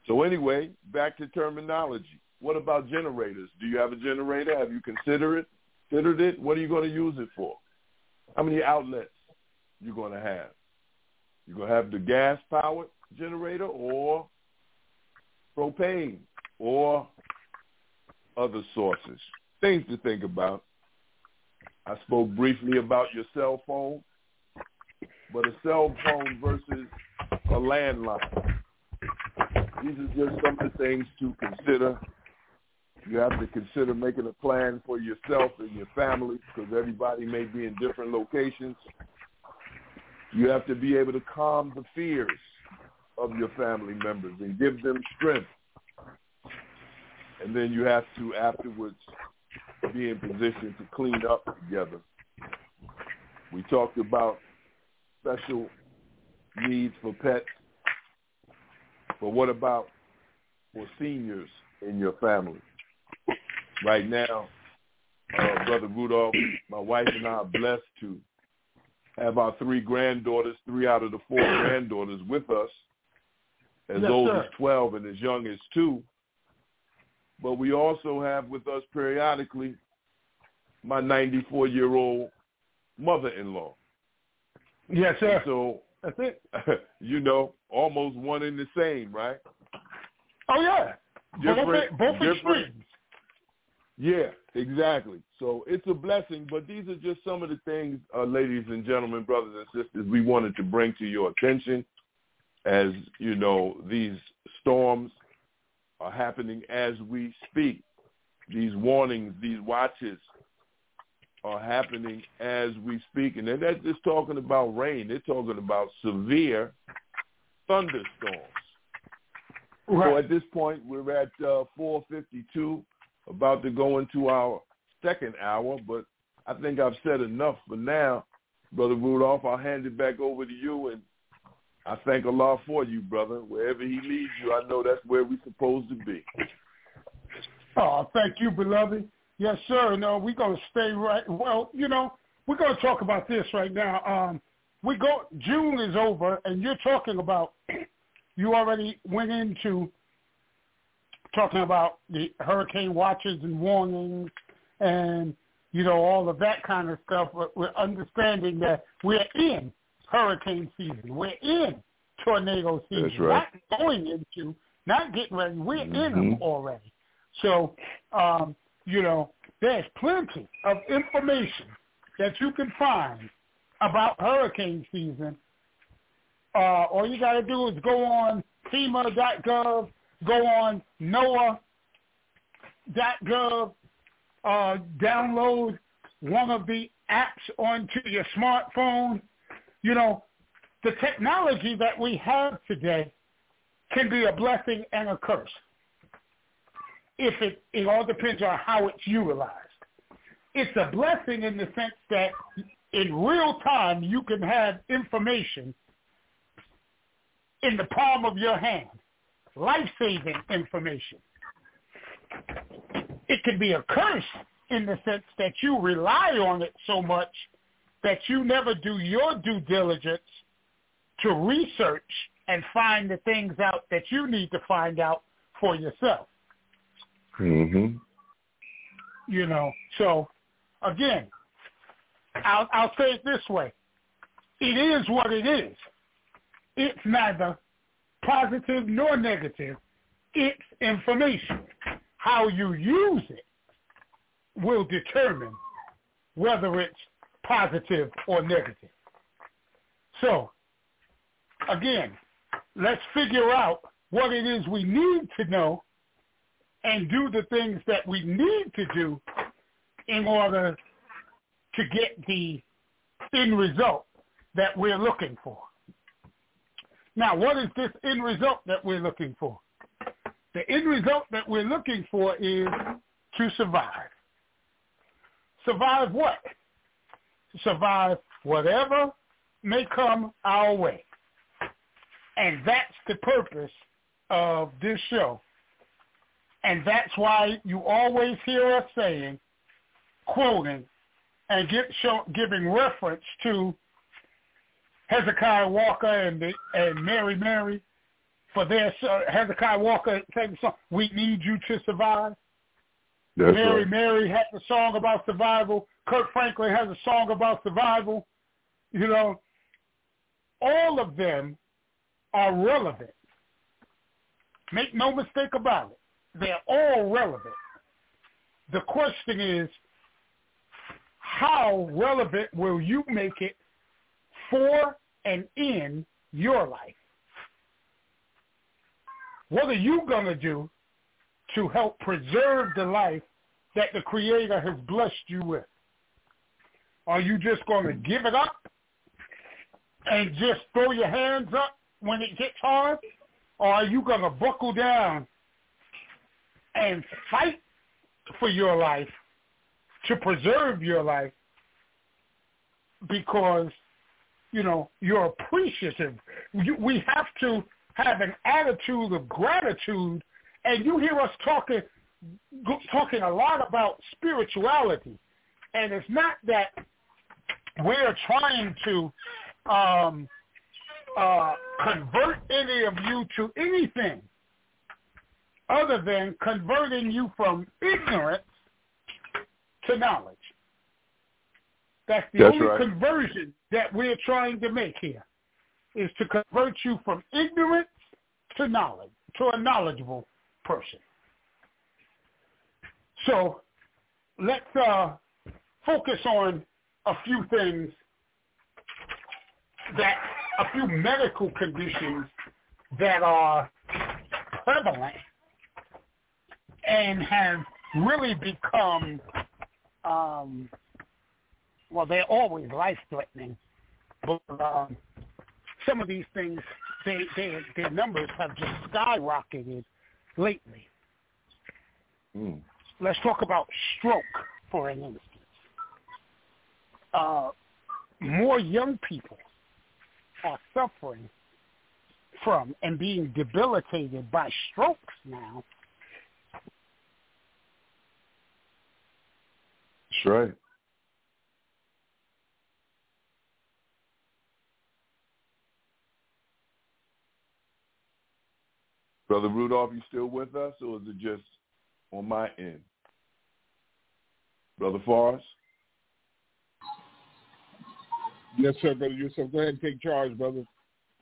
So anyway, back to terminology. What about generators? Do you have a generator? Have you considered it? Considered it? What are you going to use it for? How many outlets you're going to have? You're going to have the gas-powered generator or propane or other sources. Things to think about. I spoke briefly about your cell phone, but a cell phone versus a landline. These are just some of the things to consider. You have to consider making a plan for yourself and your family because everybody may be in different locations. You have to be able to calm the fears of your family members and give them strength. And then you have to afterwards be in position to clean up together. We talked about special needs for pets, but what about for seniors in your family? Right now, uh, Brother Rudolph, my wife and I are blessed to have our three granddaughters, three out of the four granddaughters with us, as yes, old sir. as 12 and as young as two. But we also have with us periodically my 94-year-old mother-in-law. Yes, sir. And so, That's it. you know, almost one in the same, right? Oh yeah. Different, both, both different. extremes. Yeah, exactly. So it's a blessing, but these are just some of the things, uh, ladies and gentlemen, brothers and sisters, we wanted to bring to your attention as, you know, these storms are happening as we speak. These warnings, these watches are happening as we speak. And they're not just talking about rain. They're talking about severe thunderstorms. So at this point, we're at uh, 4:52, about to go into our second hour. But I think I've said enough for now, brother Rudolph. I'll hand it back over to you, and I thank Allah for you, brother. Wherever He leads you, I know that's where we're supposed to be. Oh, thank you, beloved. Yes, sir. No, we're gonna stay right. Well, you know, we're gonna talk about this right now. Um, we go. June is over, and you're talking about. You already went into talking about the hurricane watches and warnings, and you know all of that kind of stuff. But we're understanding that we're in hurricane season. We're in tornado season. That's right. Not going into, not getting ready. We're in them Mhm. already. So, um, you know, there's plenty of information that you can find about hurricane season. Uh, all you got to do is go on FEMA.gov, go on NOAA.gov, uh, download one of the apps onto your smartphone. You know, the technology that we have today can be a blessing and a curse if it, it all depends on how it's utilized. It's a blessing in the sense that in real time you can have information in the palm of your hand, life-saving information. It can be a curse in the sense that you rely on it so much that you never do your due diligence to research and find the things out that you need to find out for yourself Mm-hmm. you know. So again, I'll, I'll say it this way. It is what it is. It's neither positive nor negative. It's information. How you use it will determine whether it's positive or negative. So, again, let's figure out what it is we need to know and do the things that we need to do in order to get the end result that we're looking for. Now, what is this end result that we're looking for? The end result that we're looking for is to survive. Survive what? Survive whatever may come our way. And that's the purpose of this show. And that's why you always hear us saying, quoting, and get, show, giving reference to Hezekiah Walker and, the, and Mary Mary for their uh, Hezekiah Walker sang the song, We Need You to Survive. That's Mary right. Mary had a song about survival. Kirk Franklin has a song about survival. You know, all of them are relevant. Make no mistake about it. They're all relevant. The question is, how relevant will you make it for and in your life? What are you going to do to help preserve the life that the Creator has blessed you with? Are you just going to give it up and just throw your hands up when it gets hard? Or are you going to buckle down and fight for your life to preserve your life because, you know, you're appreciative. You, we have to have an attitude of gratitude. And you hear us talking talking a lot about spirituality. And it's not that we're trying to um, uh, convert any of you to anything other than converting you from ignorance to knowledge. That's the That's only right. conversion that we're trying to make here, is to convert you from ignorance to knowledge, to a knowledgeable person. So let's uh, focus on a few things that, a few medical conditions that are prevalent and have really become, um, well, they're always life-threatening, but um, some of these things, they, they, their numbers have just skyrocketed lately. Mm. Let's talk about stroke for an instance. Uh, more young people are suffering from and being debilitated by strokes now That's right. Brother Rudolph, you still with us, or is it just on my end? Brother Forrest? Yes, sir, brother Yusef. Go ahead and take charge, brother.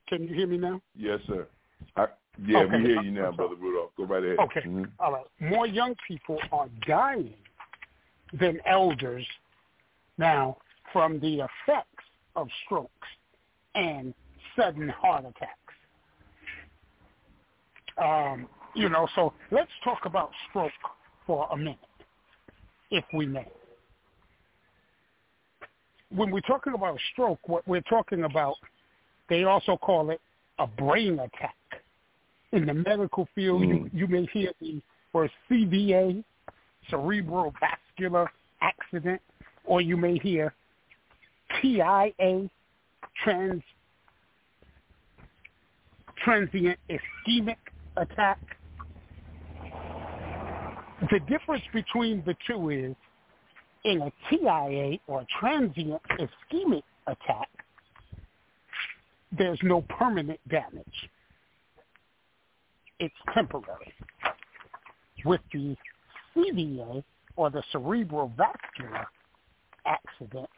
Can you hear me now? Yes, sir. I, yeah, Okay. we hear you now, Brother Rudolph. Go right ahead. Okay. Mhm. All right. More young people are dying than elders now from the effects of strokes and sudden heart attacks. Um, you know, so let's talk about stroke for a minute, if we may. When we're talking about stroke, what we're talking about, they also call it a brain attack. In the medical field, you, Mm. you may hear the word CVA, cerebral vascular accident, or you may hear TIA, trans transient ischemic attack. The difference between the two is in a TIA or transient ischemic attack, there's no permanent damage. It's temporary. With the CVA or the cerebral vascular accident,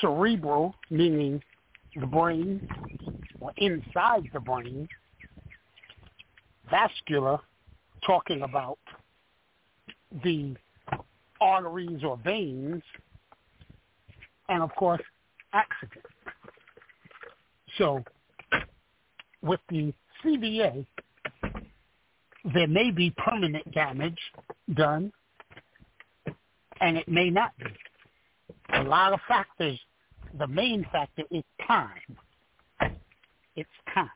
cerebral meaning the brain or inside the brain, vascular talking about the arteries or veins, and of course, accident. So with the CVA, there may be permanent damage done, and it may not be. A lot of factors. The main factor is time. It's time.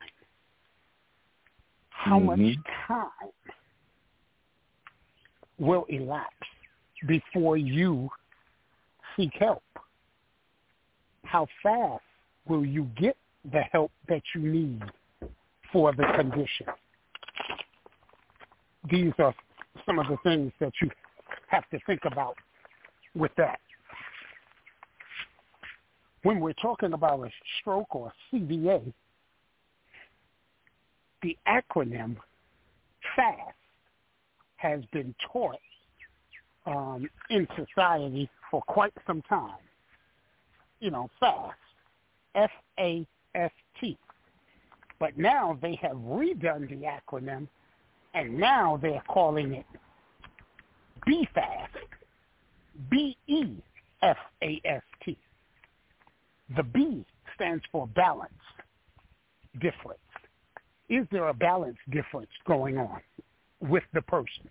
How Mhm. much time will elapse before you seek help? How fast will you get the help that you need for the condition? These are some of the things that you have to think about with that. When we're talking about a stroke or a CVA, the acronym FAST has been taught um, in society for quite some time. You know, FAST, F-A-S-T. But now they have redone the acronym, and now they're calling it BFAST, B-E-F-A-S-T. The B stands for balance difference. Is there a balance difference going on with the person?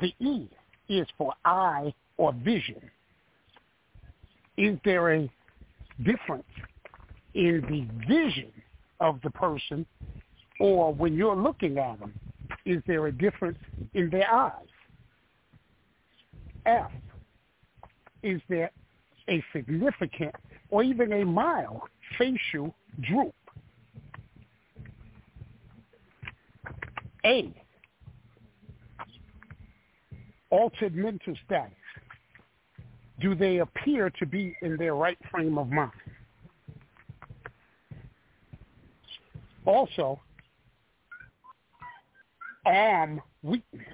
The E is for eye or vision. Is there a difference in the vision of the person or when you're looking at them, is there a difference in their eyes? F, is there a significant or even a mild facial droop? A, altered mental status. Do they appear to be in their right frame of mind? Also, arm weakness.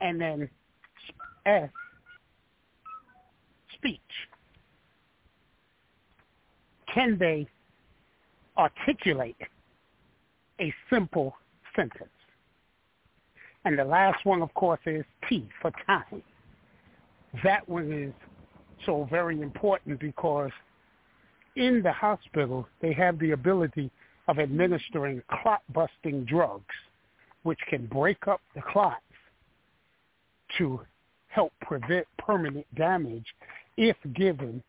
And then S, speech. Can they articulate a simple sentence? And the last one, of course, is T for time. That one is so very important because in the hospital, they have the ability of administering clot-busting drugs, which can break up the clots to help prevent permanent damage if given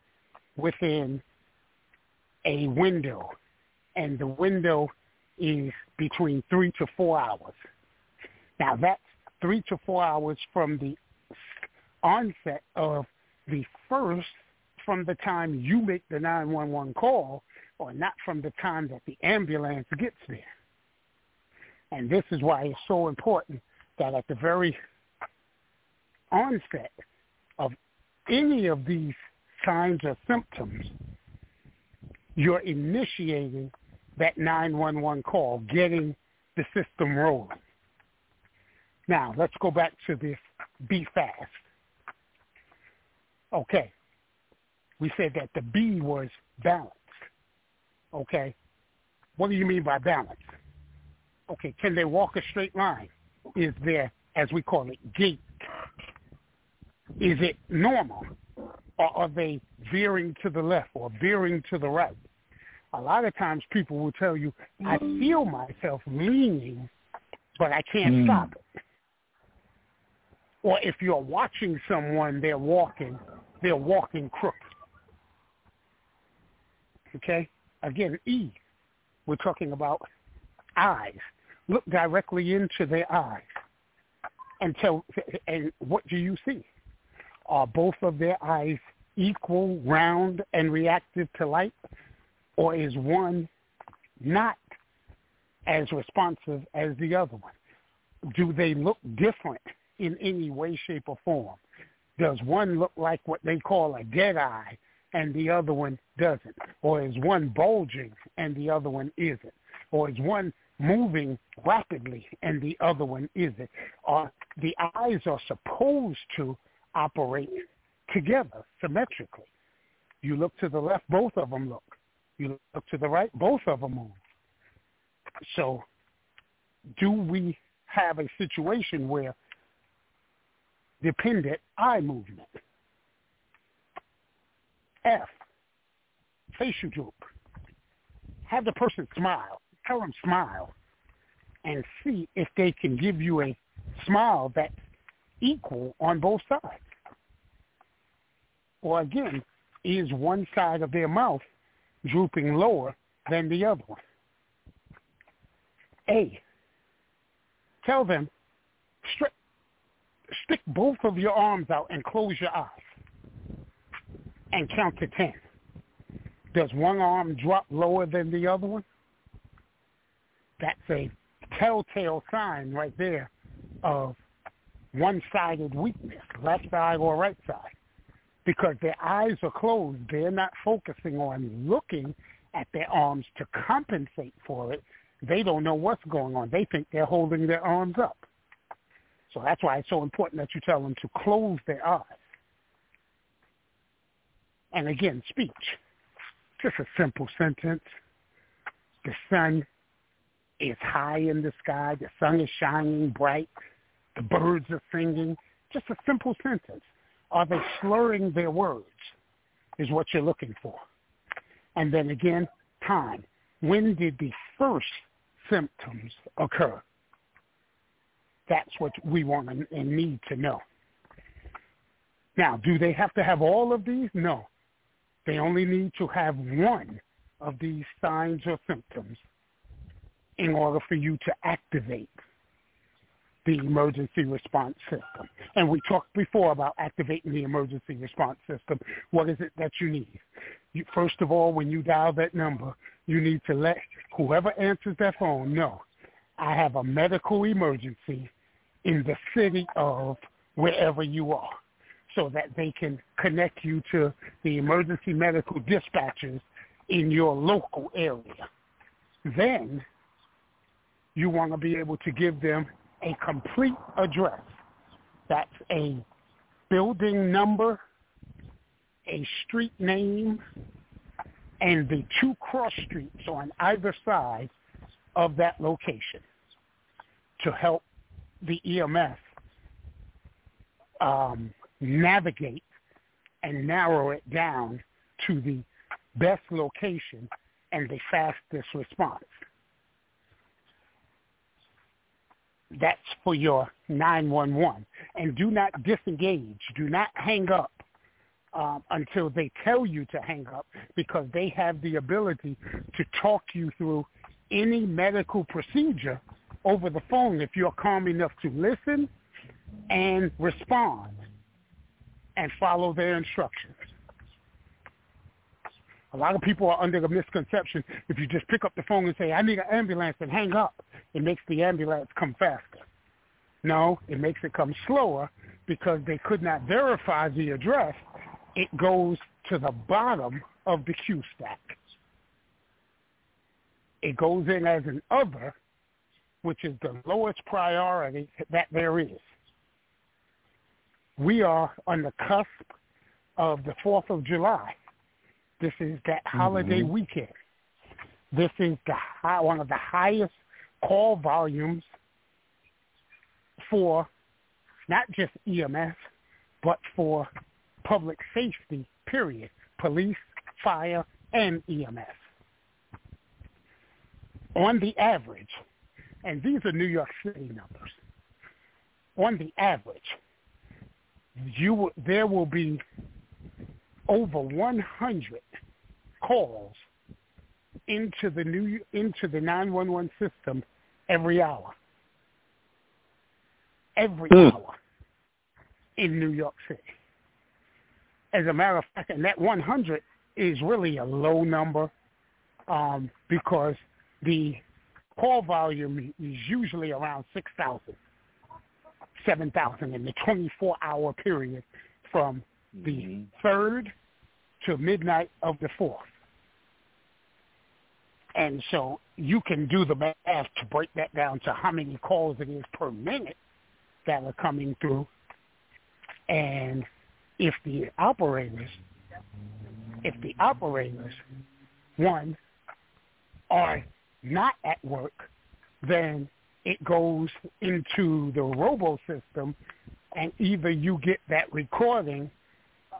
within a window. And the window is between three to four hours. Now that's three to four hours from the onset of the first, from the time you make the 911 call, or not from the time that the ambulance gets there. And this is why it's so important that at the very onset of any of these signs or symptoms, you're initiating that 911 call, getting the system rolling. Now, let's go back to this be fast. Okay. We said that the B was balance. Okay. What do you mean by balance? Okay. Can they walk a straight line? Is there, as we call it, gait? Is it normal? Or are they veering to the left or veering to the right? A lot of times people will tell you, I feel myself leaning, but I can't Mm. stop it. Or if you're watching someone, they're walking, they're walking crooked. Okay? Again, E, we're talking about eyes. Look directly into their eyes. And tell, and what do you see? Are both of their eyes equal, round, and reactive to light? Or is one not as responsive as the other one? Do they look different in any way, shape, or form? Does one look like what they call a dead eye and the other one doesn't? Or is one bulging and the other one isn't? Or is one moving rapidly and the other one isn't? Or the eyes are supposed to operate together symmetrically. You look to the left, both of them look. You look to the right, both of them move. So do we have a situation where dependent eye movement? F, facial droop. Have the person smile. Tell them smile and see if they can give you a smile that's equal on both sides. Or again, is one side of their mouth drooping lower than the other one? A, tell them, stick both of your arms out and close your eyes and count to 10. Does one arm drop lower than the other one? That's a telltale sign right there of one-sided weakness, left side or right side. Because their eyes are closed, they're not focusing on looking at their arms to compensate for it. They don't know what's going on. They think they're holding their arms up. So that's why it's so important that you tell them to close their eyes. And again, speech. Just a simple sentence. The sun is high in the sky. The sun is shining bright. The birds are singing. Just a simple sentence. Are they slurring their words is what you're looking for. And then again, time. When did the first symptoms occur? That's what we want and need to know. Now, do they have to have all of these? No. They only need to have one of these signs or symptoms in order for you to activate the emergency response system. And we talked before about activating the emergency response system. What is it that you need? You, first of all, when you dial that number, you need to let whoever answers that phone know I have a medical emergency in the city of wherever you are so that they can connect you to the emergency medical dispatchers in your local area. Then you want to be able to give them a complete address. That's a building number, a street name, and the two cross streets on either side of that location to help the EMS um, navigate and narrow it down to the best location and the fastest response. That's for your 911. And do not disengage. Do not hang up um, until they tell you to hang up because they have the ability to talk you through any medical procedure over the phone if you're calm enough to listen and respond and follow their instructions. A lot of people are under the misconception if you just pick up the phone and say, I need an ambulance and hang up, it makes the ambulance come faster. No, it makes it come slower because they could not verify the address. It goes to the bottom of the queue stack. It goes in as an other, which is the lowest priority that there is we are on the cusp of the 4th of July. This is that holiday mm-hmm. weekend. This is the high, one of the highest call volumes for not just EMS, but for public safety, period. Police, fire, and EMS. On the average, and these are New York City numbers, on the average, you there will be over 100 calls into the new into the 911 system every hour. Every mm. hour in New York City. As a matter of fact, and that 100 is really a low number um, because the call volume is usually around 6,000. 7,000 in the 24-hour period from the mm-hmm. 3rd to midnight of the 4th. And so you can do the math to break that down to how many calls it is per minute that are coming through. And if the operators, if the operators, one, are not at work, then it goes into the robo system, and either you get that recording.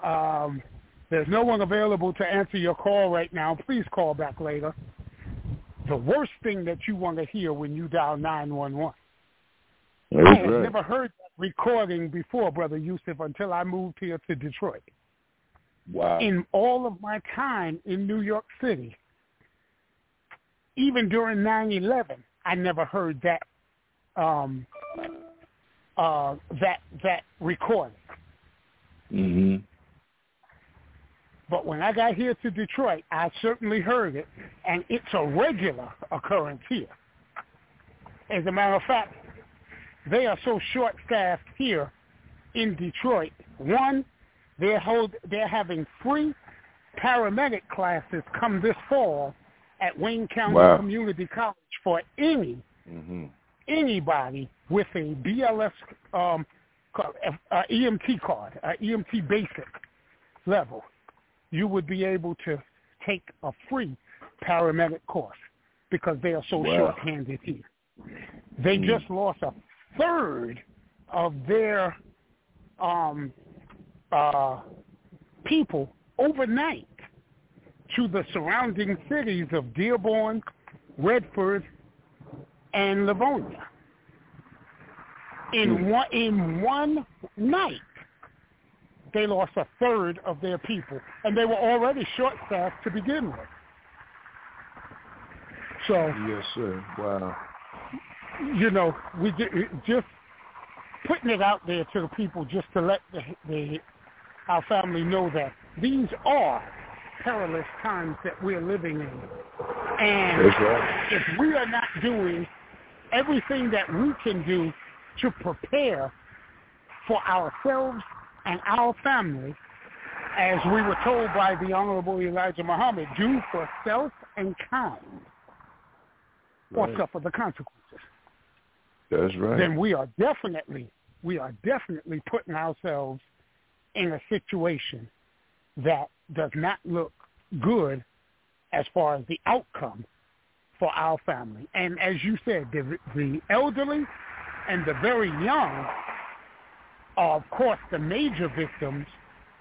Um, there's no one available to answer your call right now. Please call back later. The worst thing that you want to hear when you dial 911. I have never heard that recording before, Brother Yusef, until I moved here to Detroit. Wow. In all of my time in New York City, even during 9/11, I never heard that um, uh, that that recording. Mhm. But when I got here to Detroit, I certainly heard it, and it's a regular occurrence here. As a matter of fact, they are so short-staffed here in Detroit. One, they're hold, they're having free paramedic classes come this fall at Wayne County Wow. Community College for any Mhm. anybody with a BLS um, uh, EMT card, uh, EMT basic level, you would be able to take a free paramedic course because they are so Wow. short-handed here. They Hmm. just lost a third of their um, uh, people overnight to the surrounding cities of Dearborn, Redford, and Livonia. In Hmm. one in one night, they lost a third of their people, and they were already short-staffed to begin with. So Yes, sir. Wow. you know, we ju- just putting it out there to the people just to let the, the our family know that these are perilous times that we're living in. And right. if we are not doing everything that we can do to prepare for ourselves and our family, as we were told by the Honorable Elijah Muhammad, do for self and kind, or Right. suffer the consequences That's right. then we are definitely we are definitely putting ourselves in a situation that does not look good as far as the outcome for our family. And as you said, the, the elderly and the very young of course, the major victims,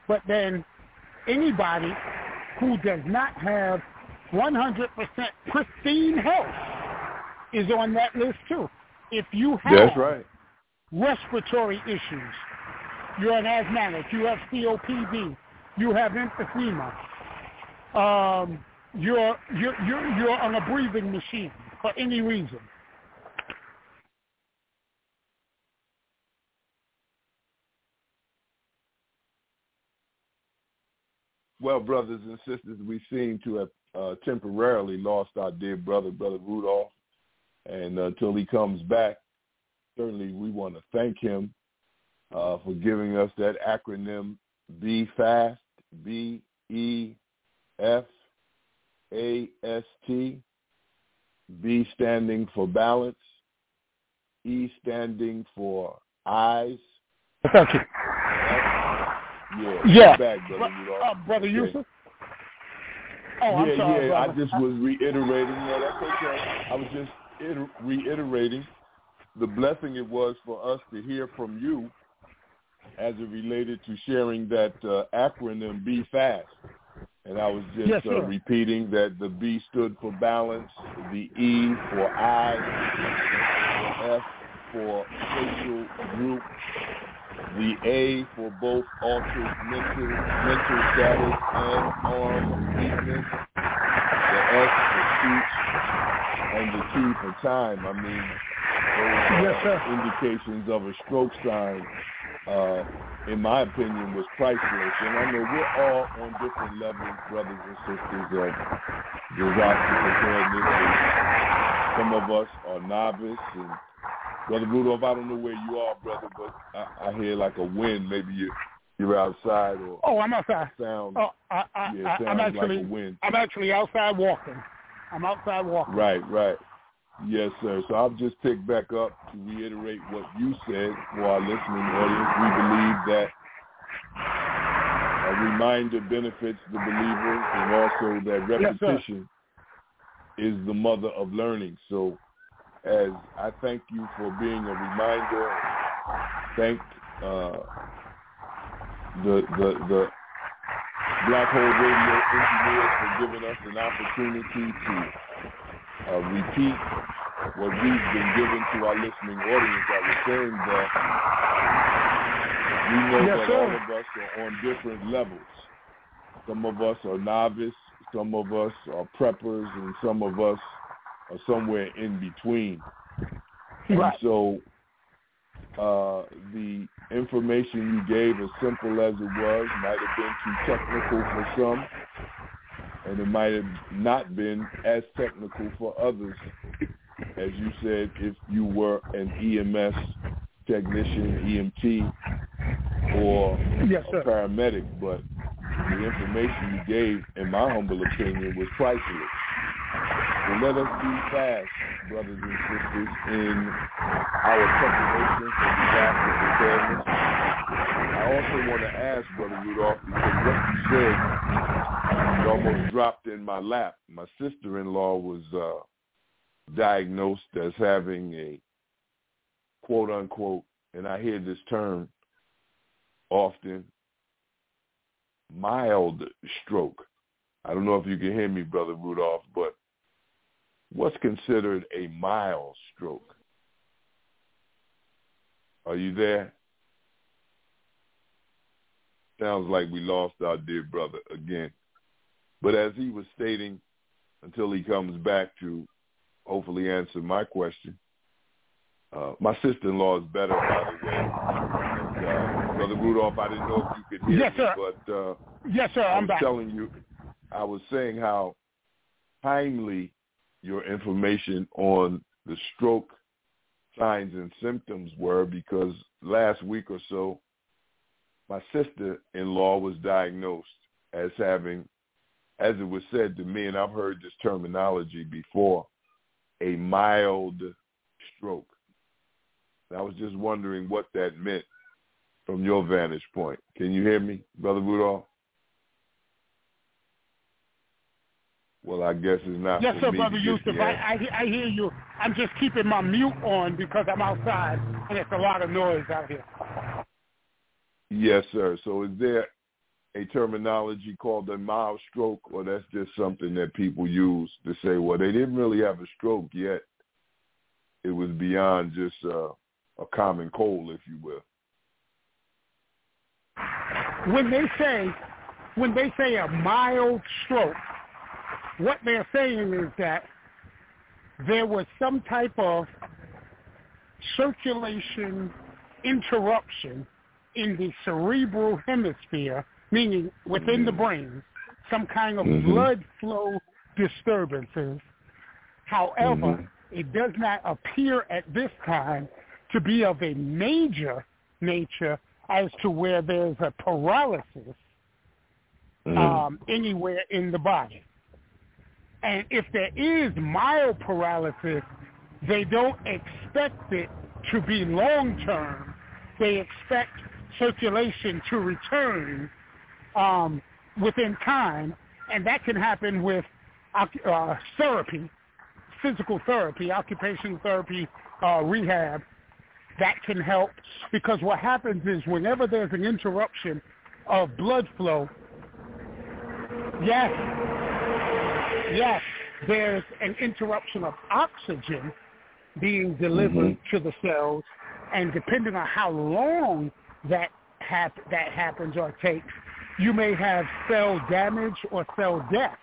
but then anybody who does not have 100% pristine health is on that list too. If you have right. respiratory issues, you're an asthmatic, you have COPD, you have emphysema, um, you're, you're, you're, you're on a breathing machine for any reason. Well, brothers and sisters, we seem to have uh, temporarily lost our dear brother, Brother Rudolph. And until he comes back, certainly we want to thank him uh, for giving us that acronym B FAST, B E F A S T, B standing for balance, E standing for eyes. You. Yeah, Yeah. back, brother Bro- Rudolph. uh, Brother. Yusef? Oh, yeah, sorry, yeah. I just was reiterating. That's okay. I was just iter- reiterating the blessing it was for us to hear from you as it related to sharing that uh, acronym Be Fast. And I was just Yes, uh, repeating that the B stood for balance, the E for I, the F for facial droop, the A for both altered mental mental status and arm weakness, the S for speech, and the T for time. I mean, those Yes, sir. indications of a stroke sign, uh, in my opinion, was priceless. And I know we're all on different levels, brothers and sisters, of disaster preparedness. And some of us are novice and Brother Rudolph, I don't know where you are, brother, but I, I hear like a wind. Maybe you you're outside or Oh, I'm outside. sound. Oh, I, I, yeah, I, I'm actually, like a wind. I'm actually outside walking. I'm outside walking. Right, right. Yes, sir. So I'll just pick back up to reiterate what you said for our listening audience. We believe that a reminder benefits the believer and also that Yes, repetition is the mother of learning. So as I thank you for being a reminder, thank uh, the, the, the Black Hole Radio engineers for giving us an opportunity to uh, repeat what we've been giving to our listening audience. I was saying that we know Yes, that sir. all of us are on different levels. Some of us are novice, some of us are preppers, and some of us are somewhere in between. Right. And so uh, the information you gave, as simple as it was, might have been too technical for some, and it might have not been as technical for others. As you said, if you were an EMS technician, EMT, or yes, a paramedic, but the information you gave, in my humble opinion, was priceless. So let us be fast, brothers and sisters, in our preparation for disaster preparedness. I also want to ask, Brother Rudolph, because what you said, it almost dropped in my lap. My sister-in-law was uh, diagnosed as having a quote unquote, and I hear this term often, mild stroke. I don't know if you can hear me, Brother Rudolph, but what's considered a mild stroke? Are you there? Sounds like we lost our dear brother again. But as he was stating, until he comes back to hopefully answer my question, uh, my sister-in-law is better, by the way. And, uh, Brother Rudolph, I didn't know if you could hear yes, me, sir. but uh, yes, sir. I'm I'm was back. telling you, I was saying how timely your information on the stroke signs and symptoms were because last week or so, my sister-in-law was diagnosed as having, as it was said to me, and I've heard this terminology before, a mild stroke. And I was just wondering what that meant from your vantage point. Can you hear me, Brother Rudolph? Well, I guess it's not Yes, sir, Brother Yusef. I. I, I hear you. I'm just keeping my mute on because I'm outside and it's a lot of noise out here. Yes, sir. So is there a terminology called a mild stroke, or that's just something that people use to say, well, they didn't really have a stroke yet. It was beyond just uh, a common cold, if you will. When they say, when they say a mild stroke, what they're saying is that there was some type of circulation interruption in the cerebral hemisphere, meaning within the brain, some kind of Mhm. blood flow disturbances. However, Mhm. it does not appear at this time to be of a major nature as to where there's a paralysis Mhm. um, anywhere in the body. And if there is mild paralysis, they don't expect it to be long term. They expect circulation to return um, within time, and that can happen with uh, therapy, physical therapy, occupational therapy, uh, rehab. That can help because what happens is whenever there's an interruption of blood flow, yes, yes, there's an interruption of oxygen being delivered mm-hmm. to the cells, and depending on how long that hap- that happens or takes, you may have cell damage or cell death.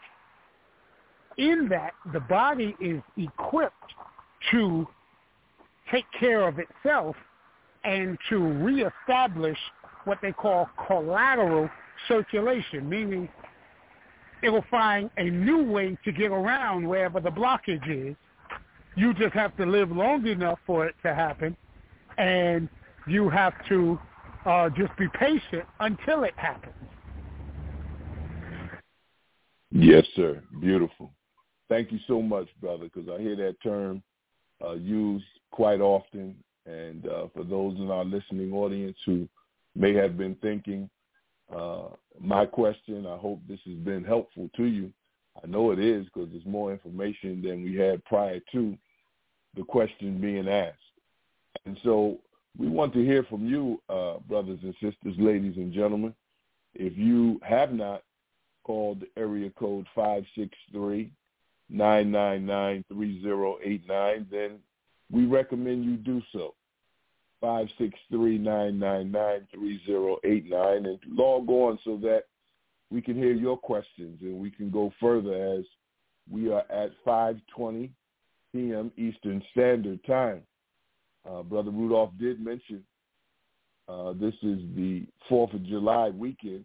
In that, the body is equipped to take care of itself and to reestablish what they call collateral circulation, meaning it will find a new way to get around wherever the blockage is. You just have to live long enough for it to happen, and you have to uh, just be patient until it happens. Yes, sir. Beautiful. Thank you so much, brother, because I hear that term uh, used quite often. And uh, for those in our listening audience who may have been thinking, uh, my question, I hope this has been helpful to you. I know it is because there's more information than we had prior to the question being asked. And so we want to hear from you, uh, brothers and sisters, ladies and gentlemen. If you have not called area code 563-999-3089, then we recommend you do so. 563-999-3089 and log on so that we can hear your questions and we can go further as we are at 5:20 p.m. Eastern Standard Time. Uh, Brother Rudolph did mention uh, this is the Fourth of July weekend,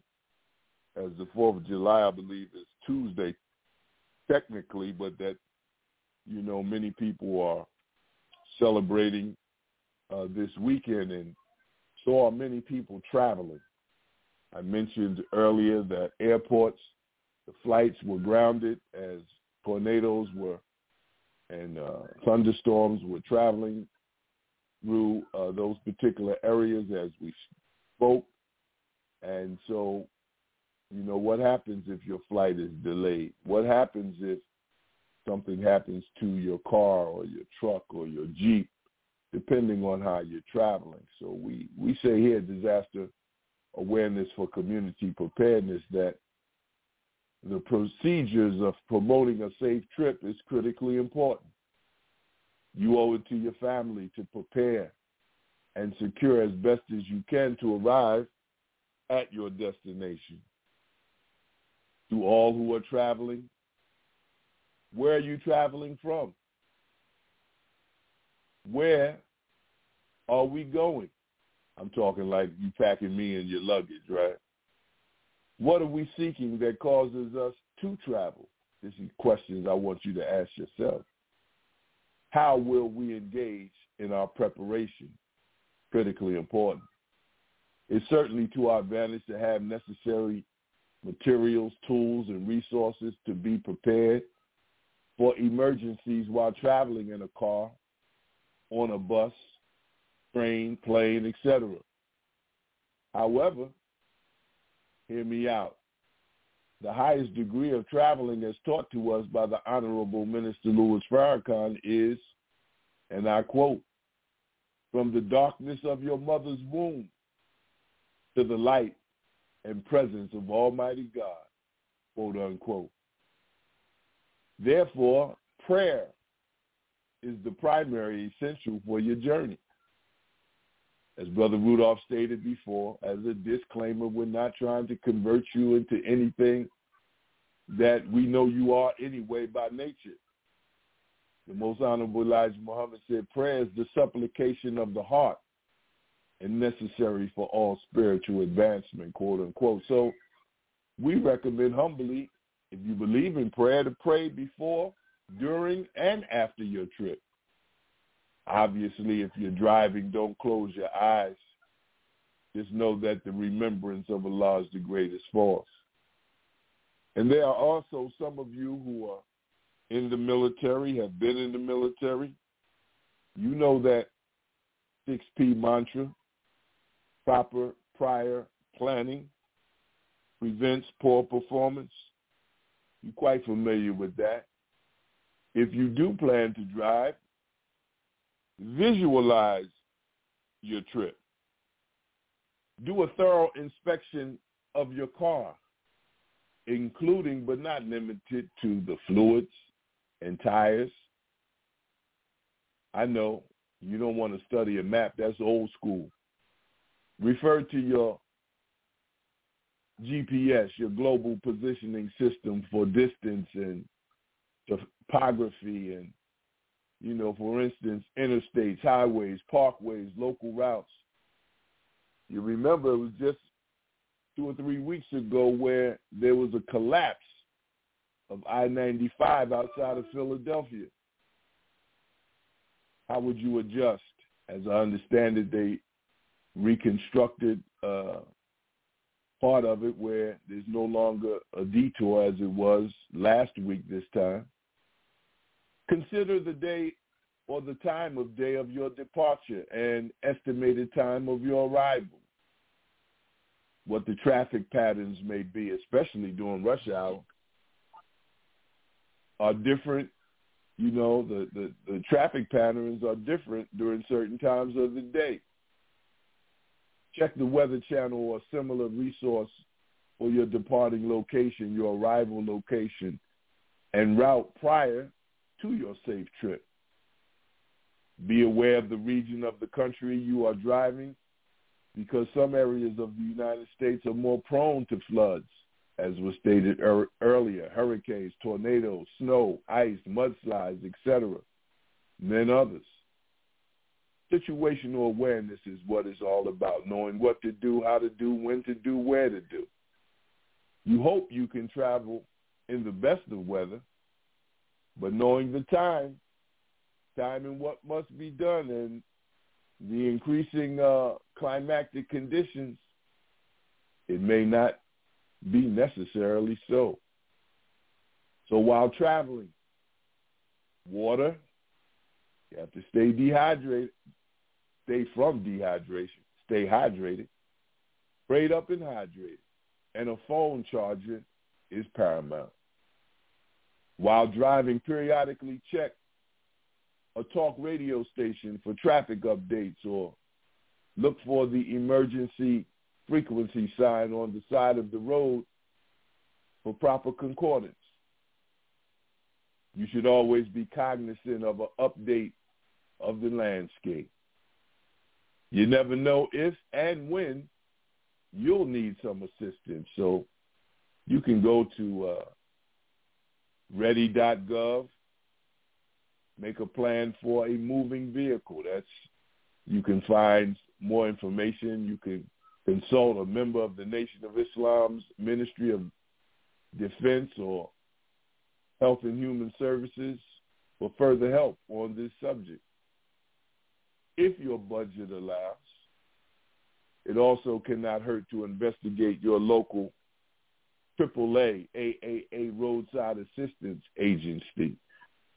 as the Fourth of July, I believe, is Tuesday technically, but that you know many people are celebrating uh, this weekend, and are many people traveling. I mentioned earlier that airports, the flights were grounded as tornadoes were and uh, thunderstorms were traveling through uh, those particular areas as we spoke. And so, you know, what happens if your flight is delayed? What happens if something happens to your car or your truck or your Jeep, depending on how you're traveling? So we, we say here, disaster awareness for community preparedness, that the procedures of promoting a safe trip is critically important. You owe it to your family to prepare and secure as best as you can to arrive at your destination. To all who are traveling, where are you traveling from? Where are we going? I'm talking like you packing me and your luggage, right? What are we seeking that causes us to travel? These are questions I want you to ask yourself. How will we engage in our preparation? Critically important. It's certainly to our advantage to have necessary materials, tools, and resources to be prepared for emergencies while traveling in a car, on a bus, train, plane, etc. However, hear me out. The highest degree of traveling as taught to us by the Honorable Minister Louis Farrakhan is, and I quote, from the darkness of your mother's womb to the light and presence of Almighty God, quote unquote. Therefore, prayer is the primary essential for your journey. As Brother Rudolph stated before, as a disclaimer, we're not trying to convert you into anything that we know you are anyway by nature. The most honorable Elijah Muhammad said, prayer is the supplication of the heart and necessary for all spiritual advancement, quote unquote. So we recommend humbly, if you believe in prayer, to pray before, during, and after your trip. Obviously, if you're driving, don't close your eyes. Just know that the remembrance of Allah is the greatest force. And there are also some of you who are in the military, have been in the military. You know that 6P mantra, proper prior planning prevents poor performance. You're quite familiar with that. If you do plan to drive, Visualize your trip. Do a thorough inspection of your car, including but not limited to the fluids and tires. I know you don't want to study a map. That's old school. Refer to your GPS, your global positioning system for distance and topography and you know, for instance, interstates, highways, parkways, local routes. You remember it was just two or three weeks ago where there was a collapse of I-95 outside of Philadelphia. How would you adjust? As I understand it, they reconstructed uh, part of it where there's no longer a detour as it was last week this time. Consider the day or the time of day of your departure and estimated time of your arrival. What the traffic patterns may be, especially during rush hour, are different. You know, the, the, the traffic patterns are different during certain times of the day. Check the Weather Channel or similar resource for your departing location, your arrival location, and route prior to your safe trip. Be aware of the region of the country you are driving because some areas of the United States are more prone to floods as was stated er- earlier, hurricanes, tornadoes, snow, ice, mudslides, etc., than others. Situational awareness is what it's all about, knowing what to do, how to do, when to do, where to do. You hope you can travel in the best of weather, but knowing the time, time and what must be done, and the increasing uh, climatic conditions, it may not be necessarily so. So while traveling, water, you have to stay dehydrated, stay from dehydration, stay hydrated, prayed up and hydrated, and a phone charger is paramount. While driving, periodically check a talk radio station for traffic updates or look for the emergency frequency sign on the side of the road for proper concordance. You should always be cognizant of an update of the landscape. You never know if and when you'll need some assistance. So you can go to uh, ready.gov, make a plan for a moving vehicle. That's you can find more information. You can consult a member of the Nation of Islam's Ministry of Defense or Health and Human Services for further help on this subject. If your budget allows, it also cannot hurt to investigate your local AAA, AAA Roadside Assistance Agency.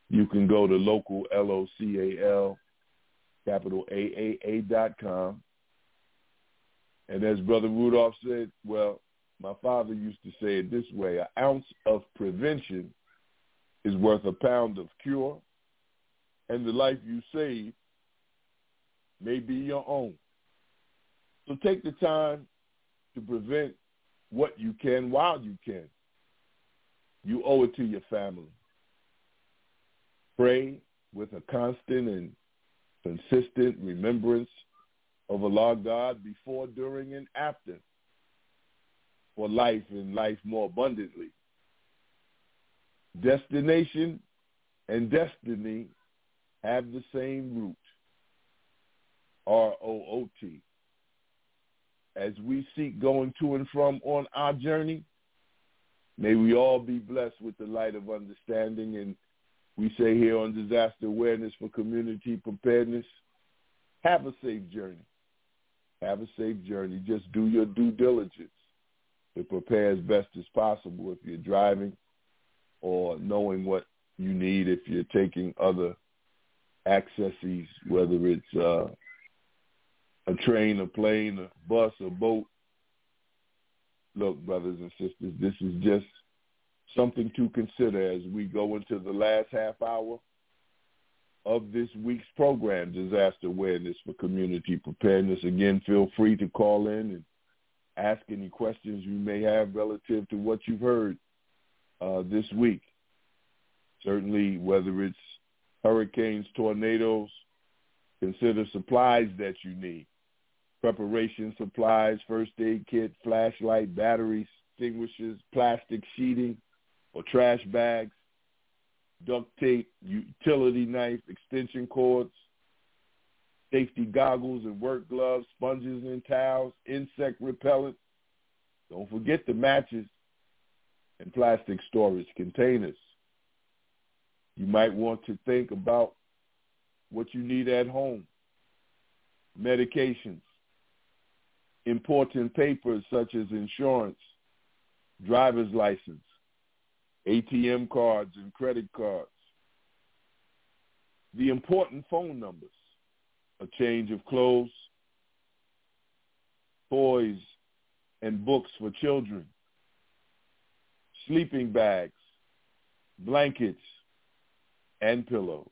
You can go to local L-O-C-A-L, capital A-A-A dot com and as Brother Rudolph said, well, my father used to say it this way, an ounce of prevention is worth a pound of cure, and the life you save may be your own. So take the time to prevent what you can while you can. You owe it to your family. Pray with a constant and consistent remembrance of Allah God before, during, and after for life and life more abundantly. Destination and destiny have the same root, R-O-O-T. As we seek going to and from on our journey, may we all be blessed with the light of understanding. And we say here on Disaster Awareness for Community Preparedness, have a safe journey. Have a safe journey. Just do your due diligence to prepare as best as possible if you're driving or knowing what you need if you're taking other accesses, whether it's uh, a train, a plane, a bus, a boat. Look, brothers and sisters, this is just something to consider as we go into the last half hour of this week's program, Disaster Awareness for Community Preparedness. Again, feel free to call in and ask any questions you may have relative to what you've heard uh, this week. Certainly, whether it's hurricanes, tornadoes, consider supplies that you need. Preparation supplies, first aid kit, flashlight, batteries, extinguishers, plastic sheeting, or trash bags duct tape, utility knife, extension cords, safety goggles and work gloves, sponges and towels, insect repellent. Don't forget the matches and plastic storage containers. You might want to think about what you need at home. Medications, important papers such as insurance, driver's license, ATM cards and credit cards. The important phone numbers, a change of clothes, toys and books for children, sleeping bags, blankets, and pillows.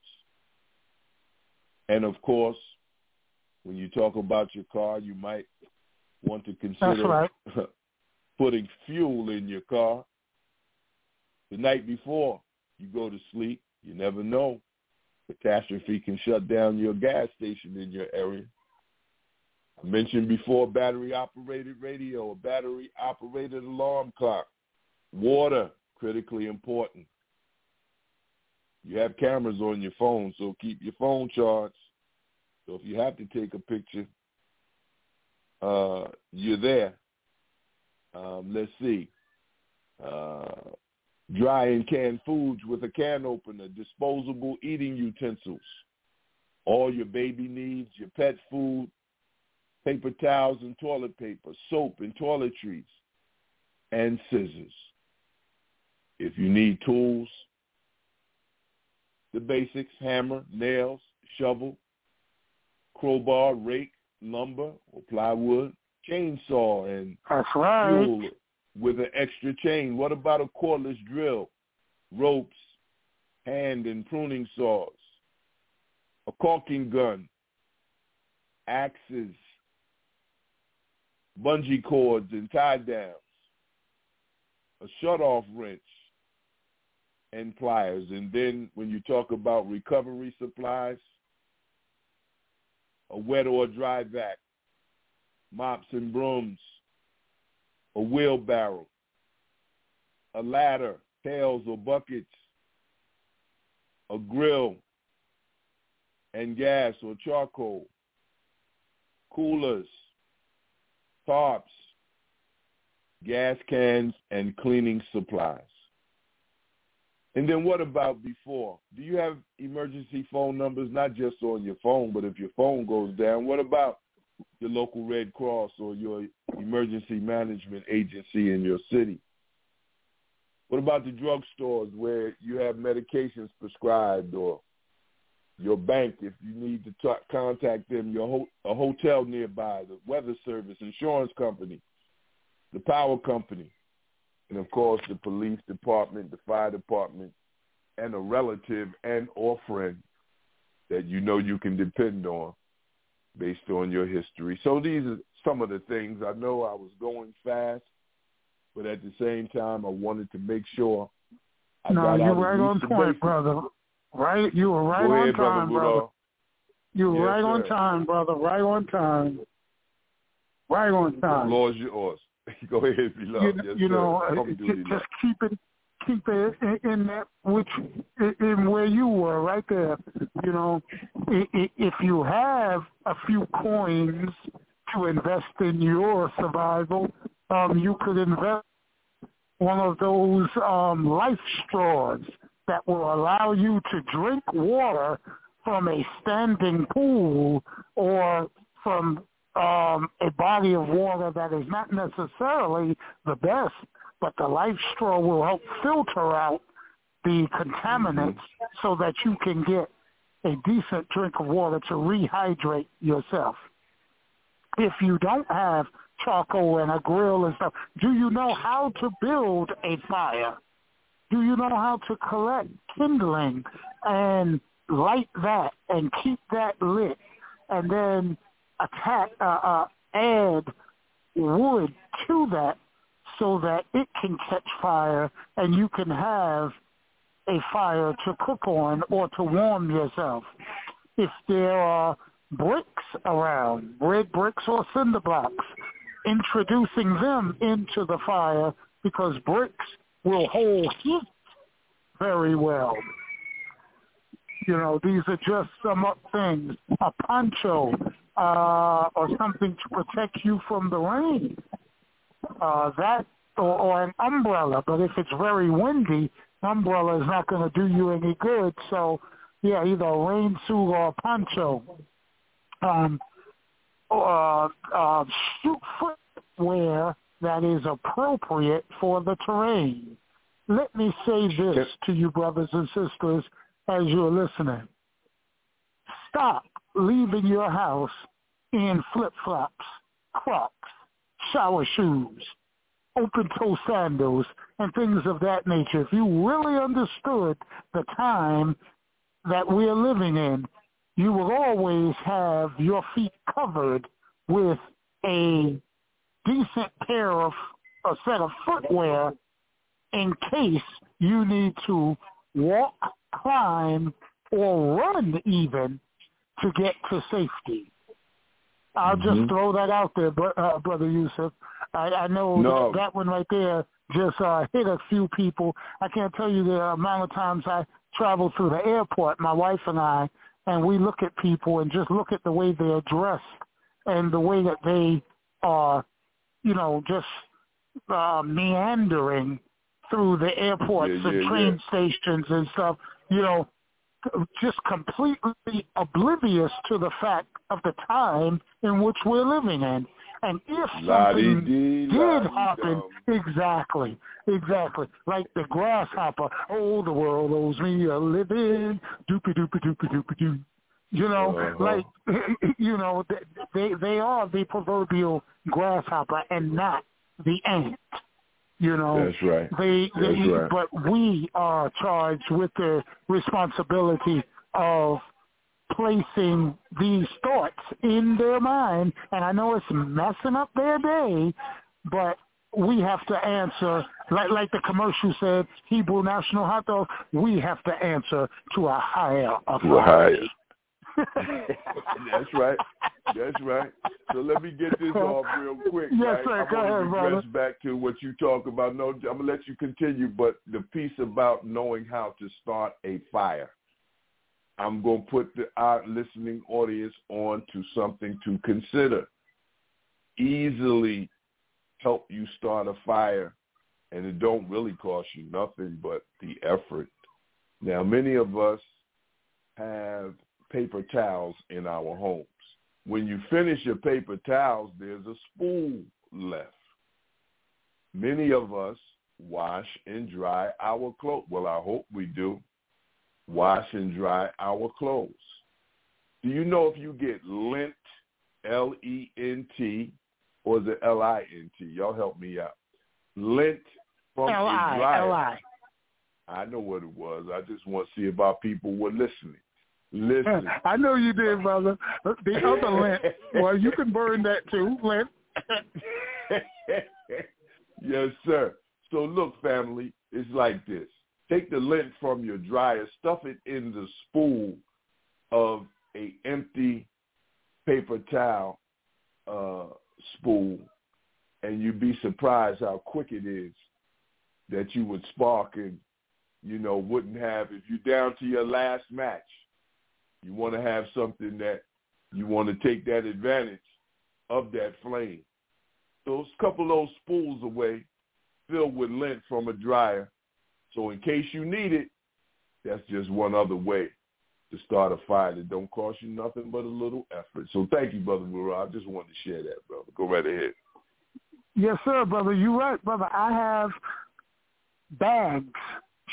And of course, when you talk about your car, you might want to consider right. putting fuel in your car the night before you go to sleep. You never know. Catastrophe can shut down your gas station in your area. I mentioned before battery operated radio, a battery operated alarm clock. Water, critically important. You have cameras on your phone, so keep your phone charged. So if you have to take a picture, uh, you're there. Um, let's see. Uh, dry and canned foods with a can opener, disposable eating utensils, all your baby needs, your pet food, paper towels and toilet paper, soap and toiletries, and scissors. If you need tools, the basics, hammer, nails, shovel, crowbar, rake, lumber or plywood, chainsaw, and right. fuel with an extra chain. What about a cordless drill, ropes, hand and pruning saws, a caulking gun, axes, bungee cords and tie downs, a shut-off wrench, and pliers. And then when you talk about recovery supplies, a wet or dry vac, mops and brooms, a wheelbarrow, a ladder, pails or buckets, a grill, and gas or charcoal, coolers, tarps, gas cans, and cleaning supplies. And then what about before? Do you have emergency phone numbers, not just on your phone, but if your phone goes down, what about your local Red Cross or your emergency management agency in your city? What about the drugstores where you have medications prescribed or your bank if you need to talk, contact them, your ho- a hotel nearby, the weather service, insurance company, the power company, and of course the police department, the fire department, and a relative and or friend that you know you can depend on based on your history. So these are some of the things. I know I was going fast, but at the same time I wanted to make sure I no, got you're right on point, brother. Right, you were right Go on ahead, Brother time, brother. You were Yes, right on time, brother. Right on time. Right on The time. floor is yours. Go ahead, you, yes, you sir. know, uh, Come just keep it, keep it in, in that which in- in where you were, right there. You know, i- i- if you have a few coins to invest in your survival, um, you could invest one of those um, life straws that will allow you to drink water from a standing pool or from um, a body of water that is not necessarily the best, but the life straw will help filter out the contaminants so that you can get a decent drink of water to rehydrate yourself. If you don't have charcoal and a grill and stuff, do you know how to build a fire? Do you know how to collect kindling and light that and keep that lit and then attack, uh, uh, add wood to that so that it can catch fire and you can have a fire to cook on or to warm yourself. If there are bricks around, red bricks or cinder blocks, introducing them into the fire because bricks will hold heat very well. You know, these are just some up things. A poncho uh, or something to protect you from the rain. Uh, that or, or an umbrella, but if it's very windy, umbrella is not going to do you any good. So, yeah, either a rain suit or a poncho. Um, uh, uh, shoot footwear that is appropriate for the terrain. Let me say this to you, brothers and sisters, as you're listening. Stop leaving your house in flip-flops, Crocs, shower shoes, open-toe sandals, and things of that nature. If you really understood the time that we're living in, you will always have your feet covered with a decent pair of a set of footwear in case you need to walk, climb, or run even to get to safety. I'll Mhm. just throw that out there, uh, brother Yusef. I, I know No. that one right there just uh, hit a few people. I can't tell you the amount of times I travel through the airport, my wife and I, and we look at people and just look at the way they're dressed and the way that they are, you know, just uh, meandering through the airports yeah, and yeah, train yeah. stations and stuff, you know, just completely oblivious to the fact of the time in which we're living in. And if something did happen, exactly, exactly, like the grasshopper, oh, the world owes me a living, doopy doopy doopy doopy doo. You know, Uh-huh. like you know, they they are the proverbial grasshopper and not the ant. You know, That's right. they, That's they right. but we uh, are charged with the responsibility of placing these thoughts in their mind and I know it's messing up their day, but we have to answer like like the commercial said, Hebrew National Hot Dog, we have to answer to a higher authority. That's right. That's right. So let me get this off real quick. Yes, right? sir. I'm Go ahead, brother. back to what you talk about. No, I'm gonna let you continue, but the piece about knowing how to start a fire. I'm gonna put the, our listening audience on to something to consider. Easily help you start a fire, and it don't really cost you nothing but the effort. Now, many of us have paper towels in our homes. When you finish your paper towels, there's a spool left. Many of us wash and dry our clothes. Well, I hope we do. Wash and dry our clothes. Do you know if you get lint, L-E-N-T, or is it L-I-N-T? Y'all help me out. Lint from a L-I, dryer. L-I. I know what it was. I just want to see if our people were listening. Listen. I know you did, brother. The other lint, well, you can burn that too, lint. yes, sir. So look, family, it's like this. Take the lint from your dryer, stuff it in the spool of a empty paper towel uh, spool, and you'd be surprised how quick it is that you would spark and, you know, wouldn't have, if you're down to your last match, you want to have something that you want to take that advantage of that flame. It's a couple of those spools away, filled with lint from a dryer. So in case you need it, that's just one other way to start a fire that don't cost you nothing but a little effort. So thank you, Brother Mura. I just wanted to share that, brother. Go right ahead. Yes, sir, brother. You're right, brother. I have bags,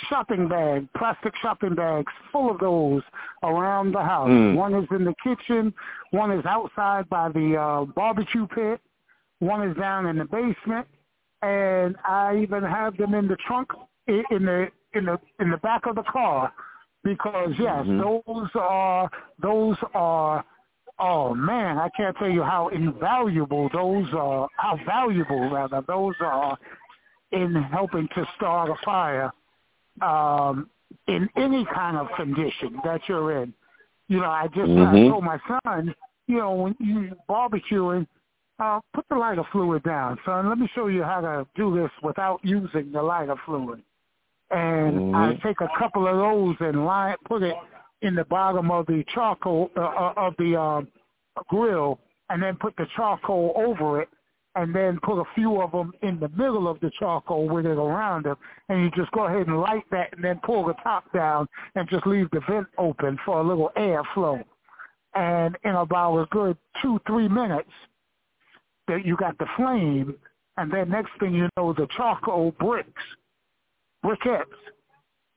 shopping bags, plastic shopping bags, full of those around the house. Mm. One is in the kitchen. One is outside by the uh, barbecue pit. One is down in the basement, and I even have them in the trunk in the in the in the back of the car because yes, Mhm. those are those are oh man, I can't tell you how invaluable those are, how valuable rather those are in helping to start a fire um, in any kind of condition that you're in. You know, I just I Mhm. told my son, you know, when you barbecuing, uh, put the lighter fluid down, son. Let me show you how to do this without using the lighter fluid. And I Mhm. take a couple of those and line, put it in the bottom of the charcoal uh, uh, of the um, grill, and then put the charcoal over it, and then put a few of them in the middle of the charcoal with it around them, and you just go ahead and light that, and then pull the top down, and just leave the vent open for a little airflow. And in about a good two, three minutes, that you got the flame, and then next thing you know, the charcoal bricks, briquettes,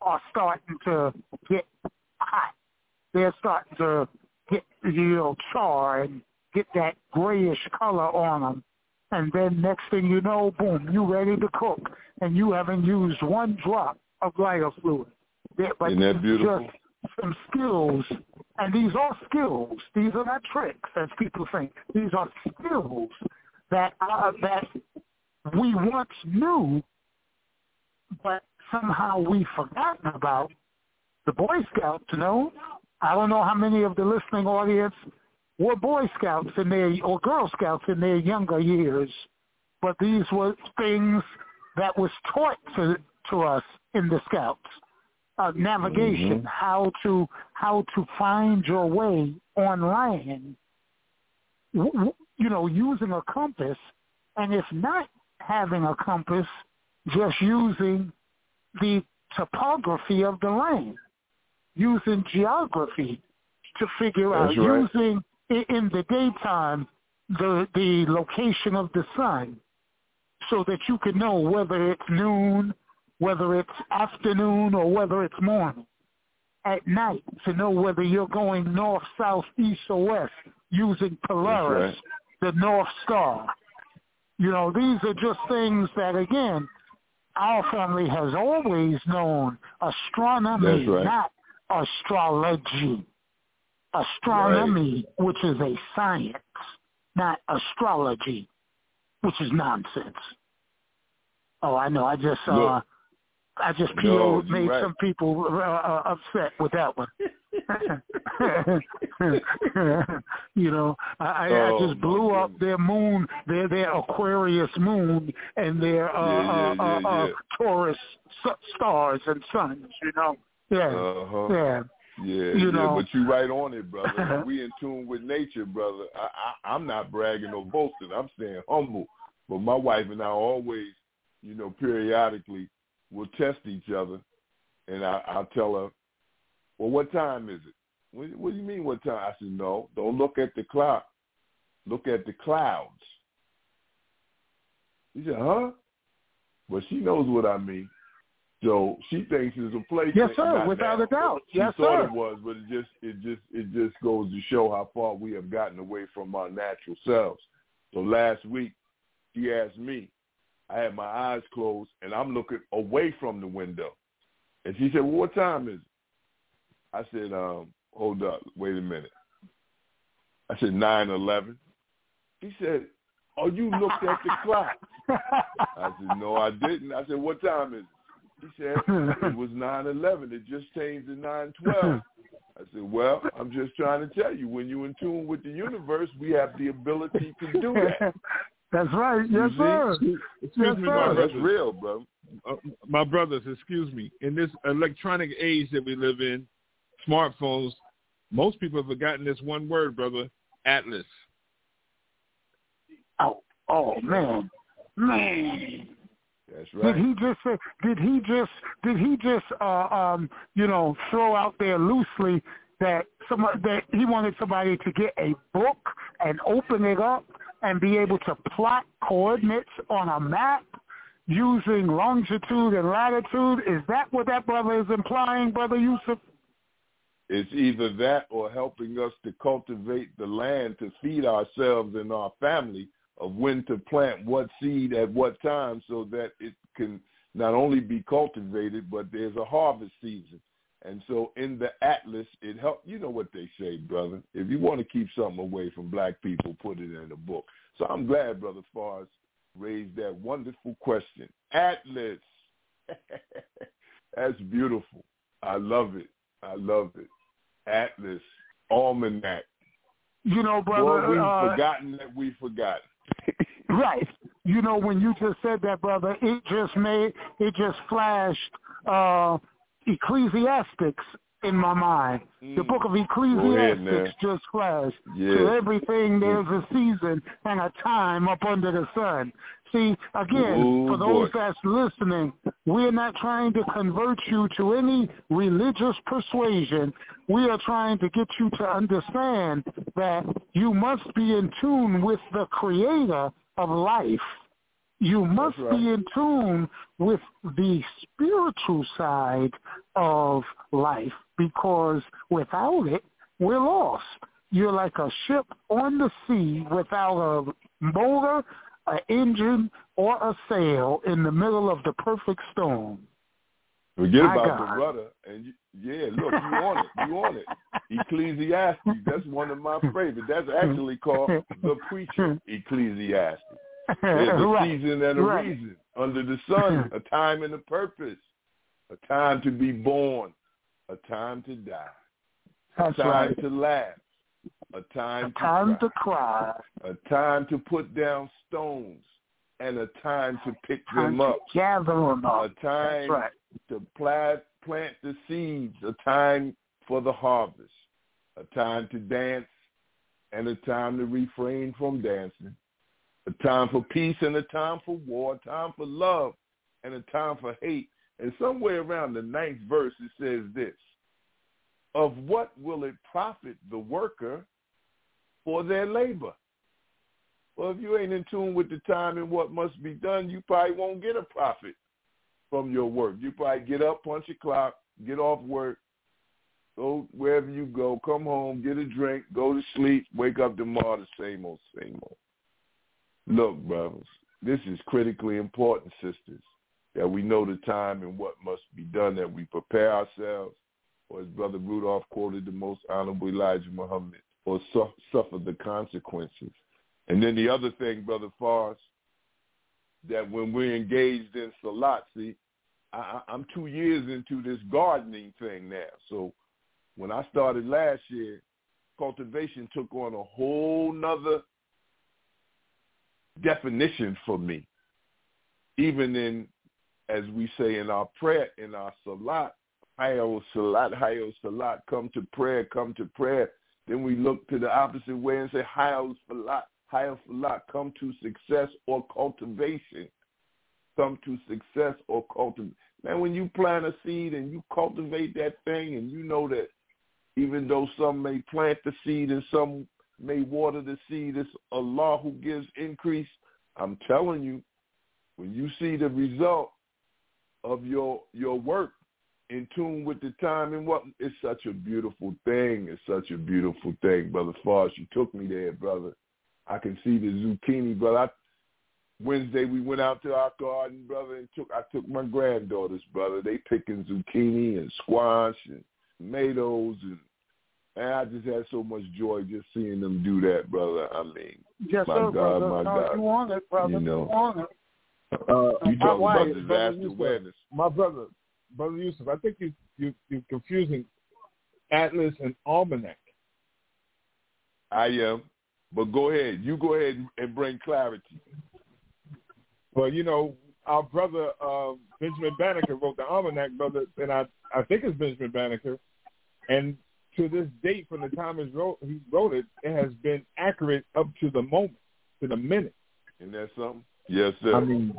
are starting to get hot. They're starting to get, you know, char and get that grayish color on them. And then next thing you know, boom, you ready to cook, and you haven't used one drop of lighter fluid. There- But Isn't that beautiful? Just some skills, and these are skills. These are not tricks, as people think. These are skills that are, that we once knew, but somehow we've forgotten about. The Boy Scouts, you know, I don't know how many of the listening audience were Boy Scouts in their or Girl Scouts in their younger years, but these were things that was taught to to us in the scouts. Uh, navigation, Mhm. how to how to find your way on land. W- w- You know, using a compass, and if not having a compass, just using the topography of the land, using geography to figure out, right. using in the daytime the the location of the sun, so that you can know whether it's noon, whether it's afternoon, or whether it's morning. At night, to know whether you're going north, south, east, or west, using Polaris, the North Star. You know, these are just things that, again, our family has always known astronomy, right. not astrology. Astronomy, which is a science, not astrology, which is nonsense. Oh, I know. I just uh, Look. I just No, made right. some people uh, uh, upset with that one. you know, I, I, Oh, I just blew up goodness. their moon, their their Aquarius moon, and their uh, Yeah, yeah, uh, yeah, uh, uh, yeah. Taurus s- stars and suns. You know, yeah, Uh-huh. yeah. Yeah, You yeah, but you right on it, brother. we in tune with nature, brother. I, I, I'm not bragging or boasting. I'm staying humble. But my wife and I always, you know, periodically will test each other, and I, I'll tell her, "Well, what time is it?" What, what do you mean, what time? I said, "No, don't look at the clock. Look at the clouds." He said, "Huh?" But she knows what I mean. So she thinks it's a place. Yes, sir, without now. a doubt. She Yes, thought sir. it was, but it just it just it just goes to show how far we have gotten away from our natural selves. So last week she asked me, I had my eyes closed and I'm looking away from the window. And she said, Well what time is it? I said, um, hold up, wait a minute. I said nine eleven. She said, Oh, you looked at the clock. I said, No, I didn't. I said, What time is it? He said, It was nine eleven. It just changed to nine twelve. I said, Well, I'm just trying to tell you, when you're in tune with the universe, we have the ability to do that. That's right. Yes, see? sir. Excuse Yes, me, sir. my No, that's real, bro. Uh, my brothers, excuse me. In this electronic age that we live in, smartphones, most people have forgotten this one word, brother, Atlas. Oh, oh man, man. That's right. Did he just say? Did he just? Did he just? Uh, um, you know, throw out there loosely that somebody that he wanted somebody to get a book and open it up and be able to plot coordinates on a map using longitude and latitude. Is that what that brother is implying, brother Yusef? It's either that or helping us to cultivate the land to feed ourselves and our family of when to plant what seed at what time so that it can not only be cultivated, but there's a harvest season. And so in the atlas, it help. You know what they say, brother. If you want to keep something away from black people, put it in a book. So I'm glad, brother Fars raised that wonderful question. Atlas. That's beautiful. I love it. I love it. Atlas, Almanac. You know, Boy, brother. we've uh, forgotten that we've forgotten. Right. You know, when you just said that, brother, it just made it just flashed uh Ecclesiastics in my mind. The Mm. book of Ecclesiastics just flashed. Yeah. To everything there's a season and a time up under the sun. See, again, Ooh, for those boy. that's listening, we're not trying to convert you to any religious persuasion. We are trying to get you to understand that you must be in tune with the creator of life. You must right. be in tune with the spiritual side of life because without it, we're lost. You're like a ship on the sea without a motor, an engine, or a sail in the middle of the perfect storm. Forget My about God. the rudder. And you, yeah, look, you on it. You on it. Ecclesiastes. That's one of my favorites. That's actually called the preacher. Ecclesiastes. There's a right. season and a right. reason under the sun, a time and a purpose, a time to be born, a time to die, That's a time right. to laugh, a time A to time cry, to cry. a time to put down stones, and a time to pick them up. Gather them up. A time right. to plant, plant the seeds. A time for the harvest. A time to dance and a time to refrain from dancing. A time for peace and a time for war. A time for love and a time for hate. And somewhere around the ninth verse it says this. Of what will it profit the worker for their labor? Well, if you ain't in tune with the time and what must be done, you probably won't get a profit from your work. You probably get up, punch a clock, get off work, go wherever you go, come home, get a drink, go to sleep, wake up tomorrow, the same old, same old. Look, brothers, this is critically important, sisters, that we know the time and what must be done, that we prepare ourselves, or as Brother Rudolph quoted the most honorable Elijah Muhammad, or su- suffer the consequences. And then the other thing, Brother Fars, that when we're engaged in Salat, see, I, I'm two years into this gardening thing now. So when I started last year, cultivation took on a whole nother definition for me. Even in, as we say in our prayer, in our Salat, Hayo Salat, Hayo Salat, come to prayer, come to prayer. Then we look to the opposite way and say Hayo Salat, Hayo Salat, come to success or cultivation. Come to success or cultivate. Man, when you plant a seed and you cultivate that thing and you know that even though some may plant the seed and some may water the seed, it's Allah who gives increase. I'm telling you, when you see the result of your your work in tune with the time and what it's such a beautiful thing. It's such a beautiful thing, brother. As you took me there, brother, I can see the zucchini, brother. I, Wednesday we went out to our garden, brother, and took I took my granddaughters, brother. They picking zucchini and squash and tomatoes and and I just had so much joy just seeing them do that, brother. I mean, yes, my sir, God, brother. my no, God. You want it, brother. You know. You want it. Uh, You talking about disaster awareness. My brother, Brother Yusef, I think you, you, you're confusing Atlas and Almanac. I am. But go ahead. You go ahead and bring clarity. Well, you know, our brother uh, Benjamin Banneker wrote the Almanac, brother, and I, I think it's Benjamin Banneker. And to this date, from the time he wrote, he wrote it, it has been accurate up to the moment, to the minute. Isn't that something? Yes, sir. I mean,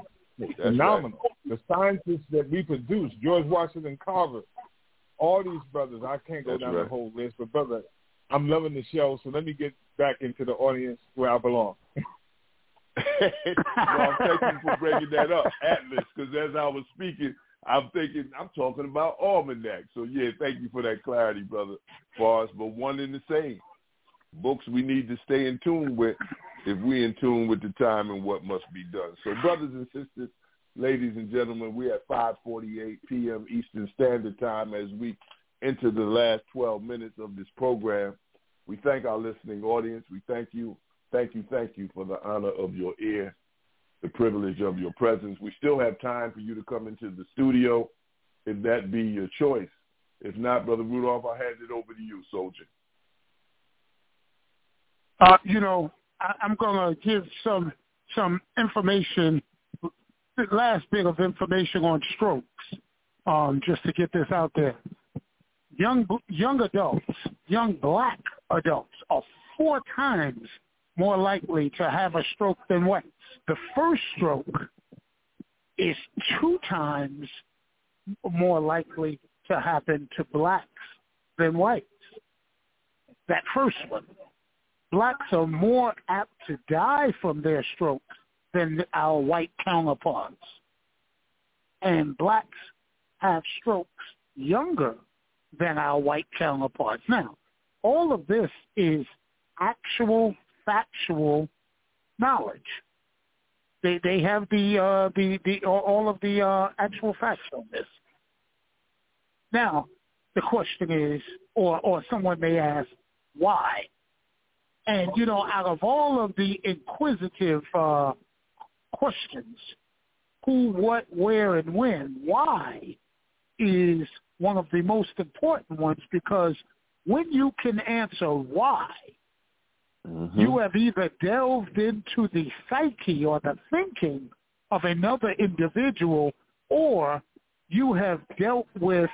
phenomenal. The scientists that we produce, George Washington Carver, all these brothers, I can't go That's down right. the whole list, but brother, I'm loving the show, so let me get back into the audience where I belong. well, thank you for breaking that up, Atlas, because as I was speaking, I'm thinking I'm talking about almanac. So yeah, thank you for that clarity, brother. For us, but one and the same. Books we need to stay in tune with if we're in tune with the time and what must be done. So brothers and sisters, ladies and gentlemen, we're at 5:48 p.m. Eastern Standard Time as we enter the last 12 minutes of this program. We thank our listening audience. We thank you, thank you, thank you for the honor of your ear, the privilege of your presence. We still have time for you to come into the studio if that be your choice. If not, Brother Rudolph, I'll hand it over to you, soldier. Uh, you know, I'm going to give some some information, the last bit of information on strokes, um, just to get this out there. Young young adults, young black adults, are four times more likely to have a stroke than whites. The first stroke is two times more likely to happen to blacks than whites. That first one blacks are more apt to die from their stroke than our white counterparts. And blacks have strokes younger than our white counterparts. Now, all of this is actual factual knowledge. They they have the uh, the the all of the uh, actual facts on this. Now, the question is, or or someone may ask, why? And you know, out of all of the inquisitive uh, questions, who, what, where, and when, why is one of the most important ones because when you can answer why, Mm-hmm. You have either delved into the psyche or the thinking of another individual or you have dealt with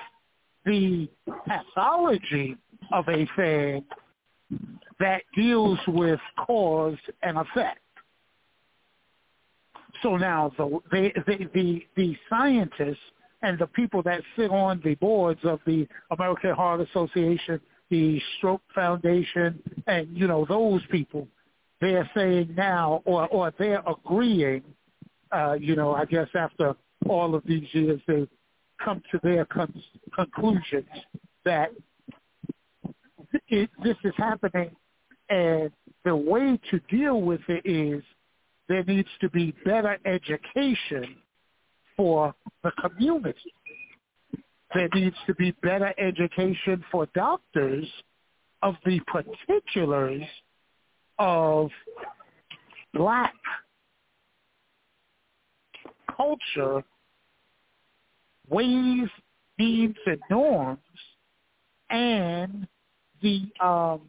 the pathology of a thing that deals with cause and effect. So now the the the, the scientists and the people that sit on the boards of the American Heart Association, the Stroke Foundation, and you know those people, they're saying now, or or they're agreeing, uh, you know, I guess after all of these years, they come to their con- conclusions that it, this is happening, and the way to deal with it is there needs to be better education for the community. There needs to be better education for doctors of the particulars of black culture, ways, needs, and norms, and the um,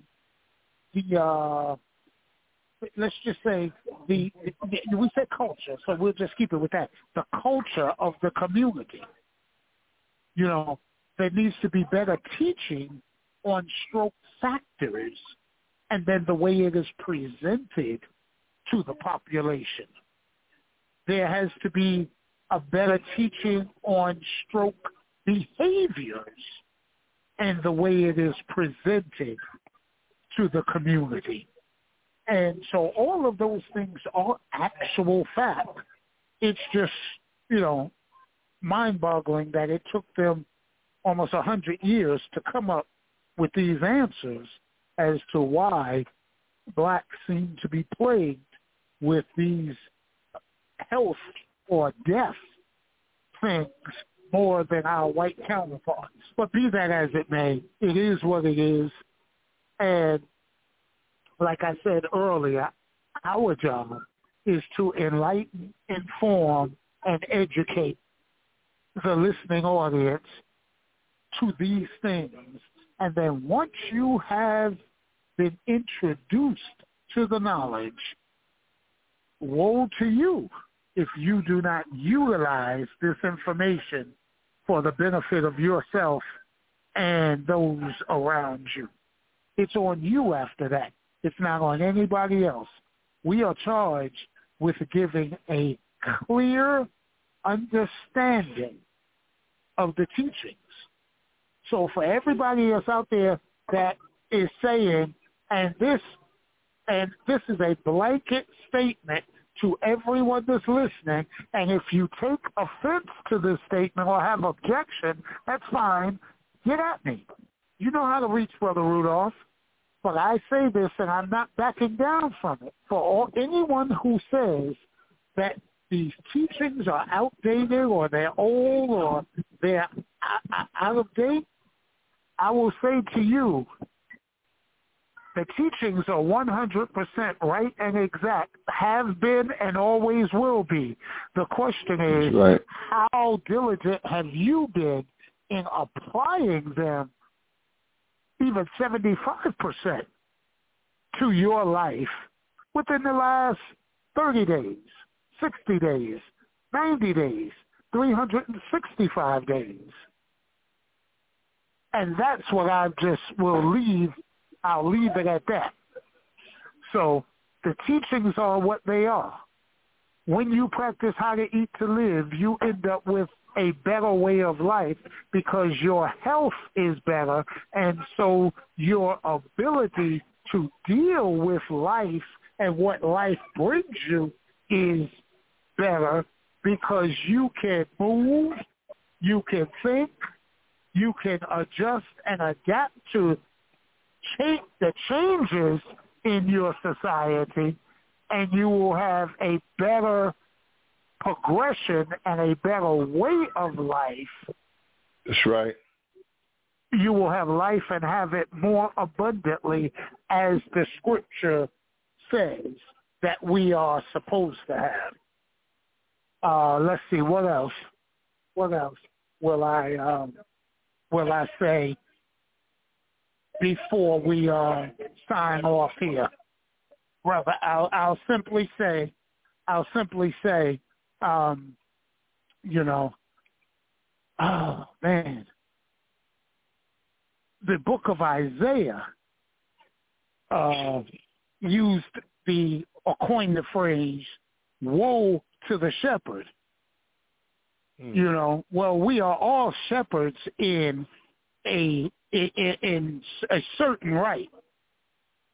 the uh, let's just say the, the we said culture, so we'll just keep it with that. The culture of the community. You know, there needs to be better teaching on stroke factors and then the way it is presented to the population. There has to be a better teaching on stroke behaviors and the way it is presented to the community. And so all of those things are actual fact. It's just, you know, mind-boggling that it took them almost a hundred years to come up with these answers as to why blacks seem to be plagued with these health or death things more than our white counterparts. But be that as it may, it is what it is. And like I said earlier, our job is to enlighten, inform, and educate the listening audience to these things. And then once you have been introduced to the knowledge, woe to you if you do not utilize this information for the benefit of yourself and those around you. It's on you after that. It's not on anybody else. We are charged with giving a clear understanding of the teachings. So for everybody else out there that is saying, and this, and this is a blanket statement to everyone that's listening, and if you take offense to this statement or have objection, that's fine. Get at me. You know how to reach Brother Rudolph. But I say this, and I'm not backing down from it. For all, anyone who says that these teachings are outdated or they're old or they're out of date, I will say to you, the teachings are 100% right and exact, have been and always will be. The question is, right. how diligent have you been in applying them even 75% to your life within the last 30 days, 60 days, 90 days, 365 days. And that's what I just will leave. I'll leave it at that. So the teachings are what they are. When you practice how to eat to live, you end up with a better way of life because your health is better. And so your ability to deal with life and what life brings you is better because you can move, you can think, you can adjust and adapt to change the changes in your society and you will have a better progression and a better way of life. That's right. You will have life and have it more abundantly as the scripture says that we are supposed to have. Uh, let's see, what else? What else will I um, will I say before we uh, sign off here? brother. I'll I'll simply say, I'll simply say, um, you know, oh man, the book of Isaiah uh, used the or coined the phrase "woe to the shepherd." Mm. You know, well, we are all shepherds in a in, in a certain right,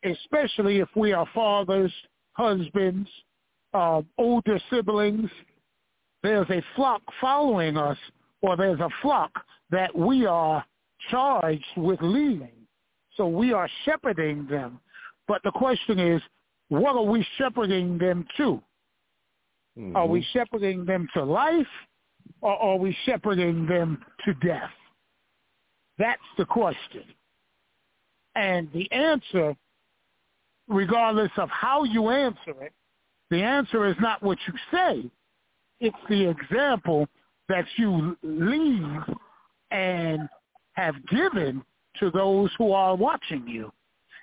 especially if we are fathers, husbands, uh, older siblings. There's a flock following us, or there's a flock that we are charged with leading. So we are shepherding them. But the question is, what are we shepherding them to? Mm-hmm. Are we shepherding them to life or are we shepherding them to death? That's the question. And the answer, regardless of how you answer it, the answer is not what you say. It's the example that you leave and have given to those who are watching you.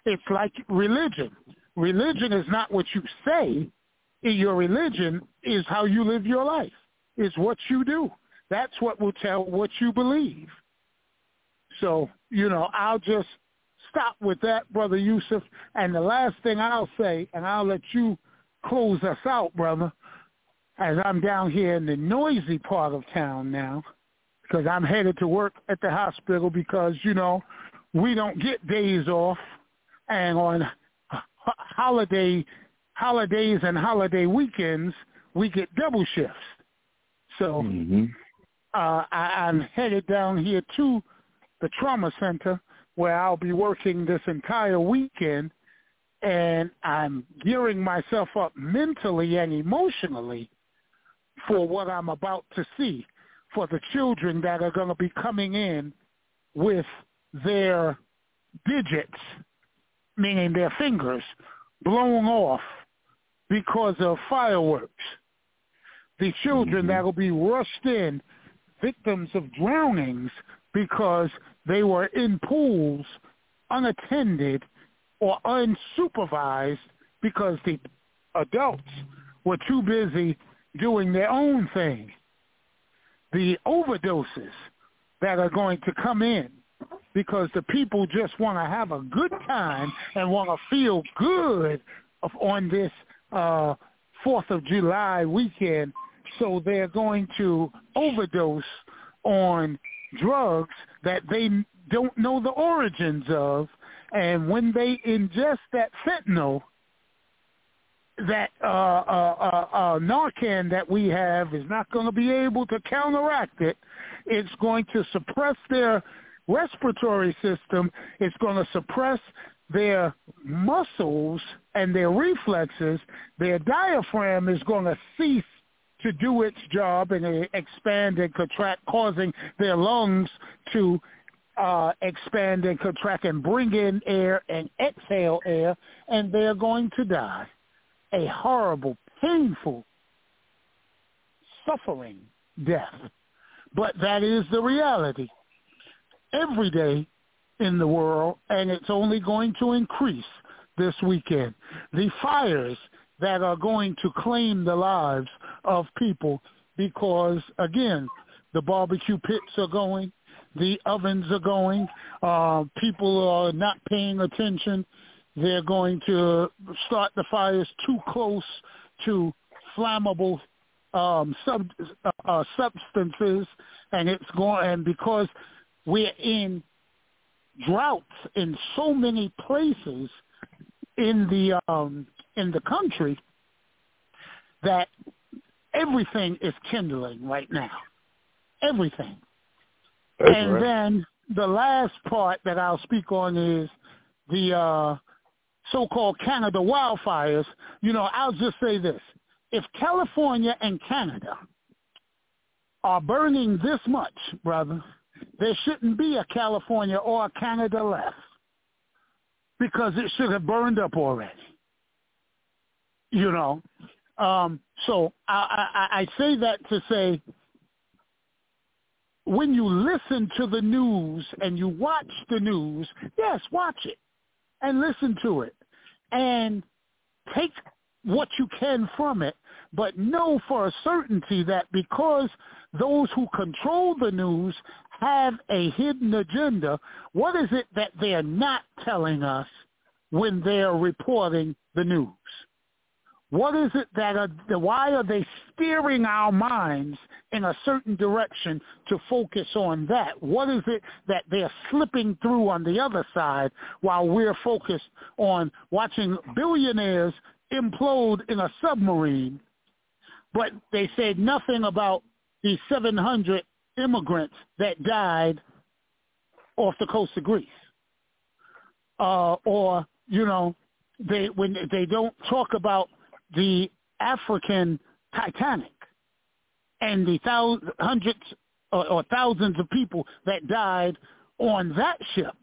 It's like religion. Religion is not what you say. Your religion is how you live your life. Is what you do. That's what will tell what you believe. So, you know, I'll just stop with that, Brother Yusef. And the last thing I'll say, and I'll let you close us out, brother, as I'm down here in the noisy part of town now, because I'm headed to work at the hospital because, you know, we don't get days off. And on holiday holidays and holiday weekends, we get double shifts. So Mm-hmm. uh, I, I'm headed down here to the trauma center where I'll be working this entire weekend, and I'm gearing myself up mentally and emotionally for what I'm about to see for the children that are going to be coming in with their digits, meaning their fingers, blown off because of fireworks. The children Mhm. that will be rushed in, victims of drownings because they were in pools unattended or unsupervised because the adults were too busy doing their own thing. The overdoses that are going to come in because the people just want to have a good time and want to feel good on this uh, 4th of July weekend. So they're going to overdose on drugs that they don't know the origins of. And when they ingest that fentanyl, that uh, uh, uh, uh, Narcan that we have is not going to be able to counteract it. It's going to suppress their respiratory system. It's going to suppress their muscles and their reflexes. Their diaphragm is going to cease to do its job and expand and contract, causing their lungs to uh, expand and contract and bring in air and exhale air, and they're going to die a horrible, painful, suffering death. But that is the reality every day in the world, and it's only going to increase this weekend. The fires that are going to claim the lives of people because, again, the barbecue pits are going, the ovens are going, uh, people are not paying attention. They're going to start the fires too close to flammable um, sub, uh, substances, and it's going. And because we're in droughts in so many places in the um, in the country, that everything is kindling right now. Everything. That's and right. then the last part that I'll speak on is the uh, so-called Canada wildfires. You know, I'll just say this. If California and Canada are burning this much, brother, there shouldn't be a California or a Canada left because it should have burned up already. You know, um, so I, I, I say that to say when you listen to the news and you watch the news, yes, watch it and listen to it. And take what you can from it, but know for a certainty that because those who control the news have a hidden agenda, what is it that they're not telling us when they're reporting the news? What is it that are, why are they steering our minds in a certain direction to focus on that? What is it that they're slipping through on the other side while we're focused on watching billionaires implode in a submarine, but they said nothing about the 700 immigrants that died off the coast of Greece? Uh, or, you know, they when they don't talk about the African Titanic and the thousands, hundreds or, or thousands of people that died on that ship.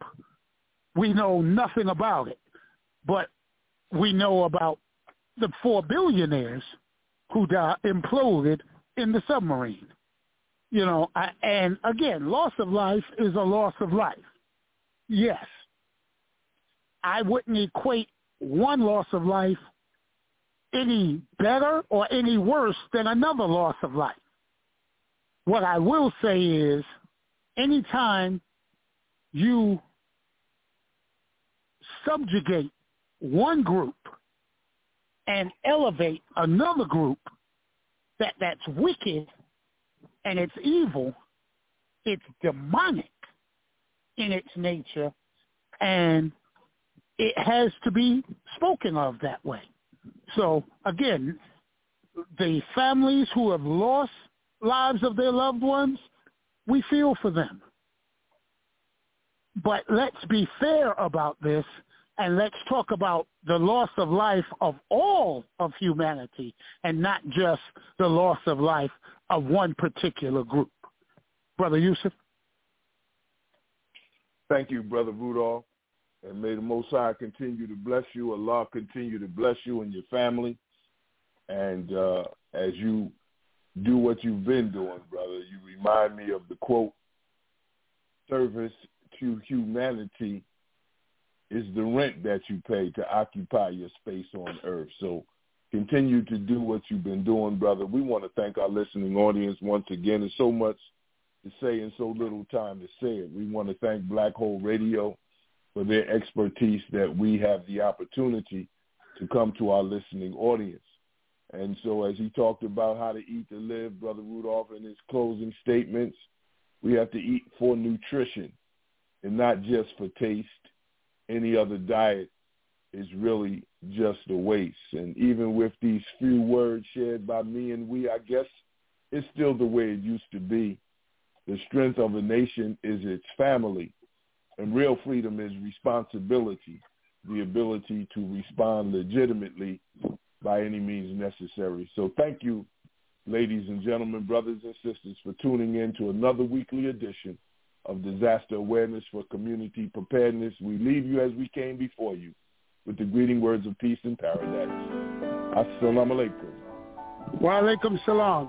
We know nothing about it, but we know about the four billionaires who died, imploded in the submarine. You know, I, and again, loss of life is a loss of life. Yes. I wouldn't equate one loss of life any better or any worse than another loss of life. What I will say is anytime you subjugate one group and elevate another group that that's wicked and it's evil, it's demonic in its nature, and it has to be spoken of that way. So again, the families who have lost lives of their loved ones, we feel for them. But let's be fair about this and let's talk about the loss of life of all of humanity and not just the loss of life of one particular group. Brother Yusef? Thank you, Brother Rudolph. And may the Most High continue to bless you. Allah continue to bless you and your family. And uh, as you do what you've been doing, brother, you remind me of the quote, service to humanity is the rent that you pay to occupy your space on earth. So continue to do what you've been doing, brother. We want to thank our listening audience once again. There's so much to say and so little time to say it. We want to thank Black Hole Radio for their expertise that we have the opportunity to come to our listening audience. And so as he talked about how to eat to live, Brother Rudolph, in his closing statements, we have to eat for nutrition and not just for taste. Any other diet is really just a waste. And even with these few words shared by me and we, I guess it's still the way it used to be. The strength of a nation is its family. And real freedom is responsibility, the ability to respond legitimately by any means necessary. So thank you, ladies and gentlemen, brothers and sisters, for tuning in to another weekly edition of Disaster Awareness for Community Preparedness. We leave you as we came before you with the greeting words of peace and paradise. Assalamu alaikum. Wa alaikum salam.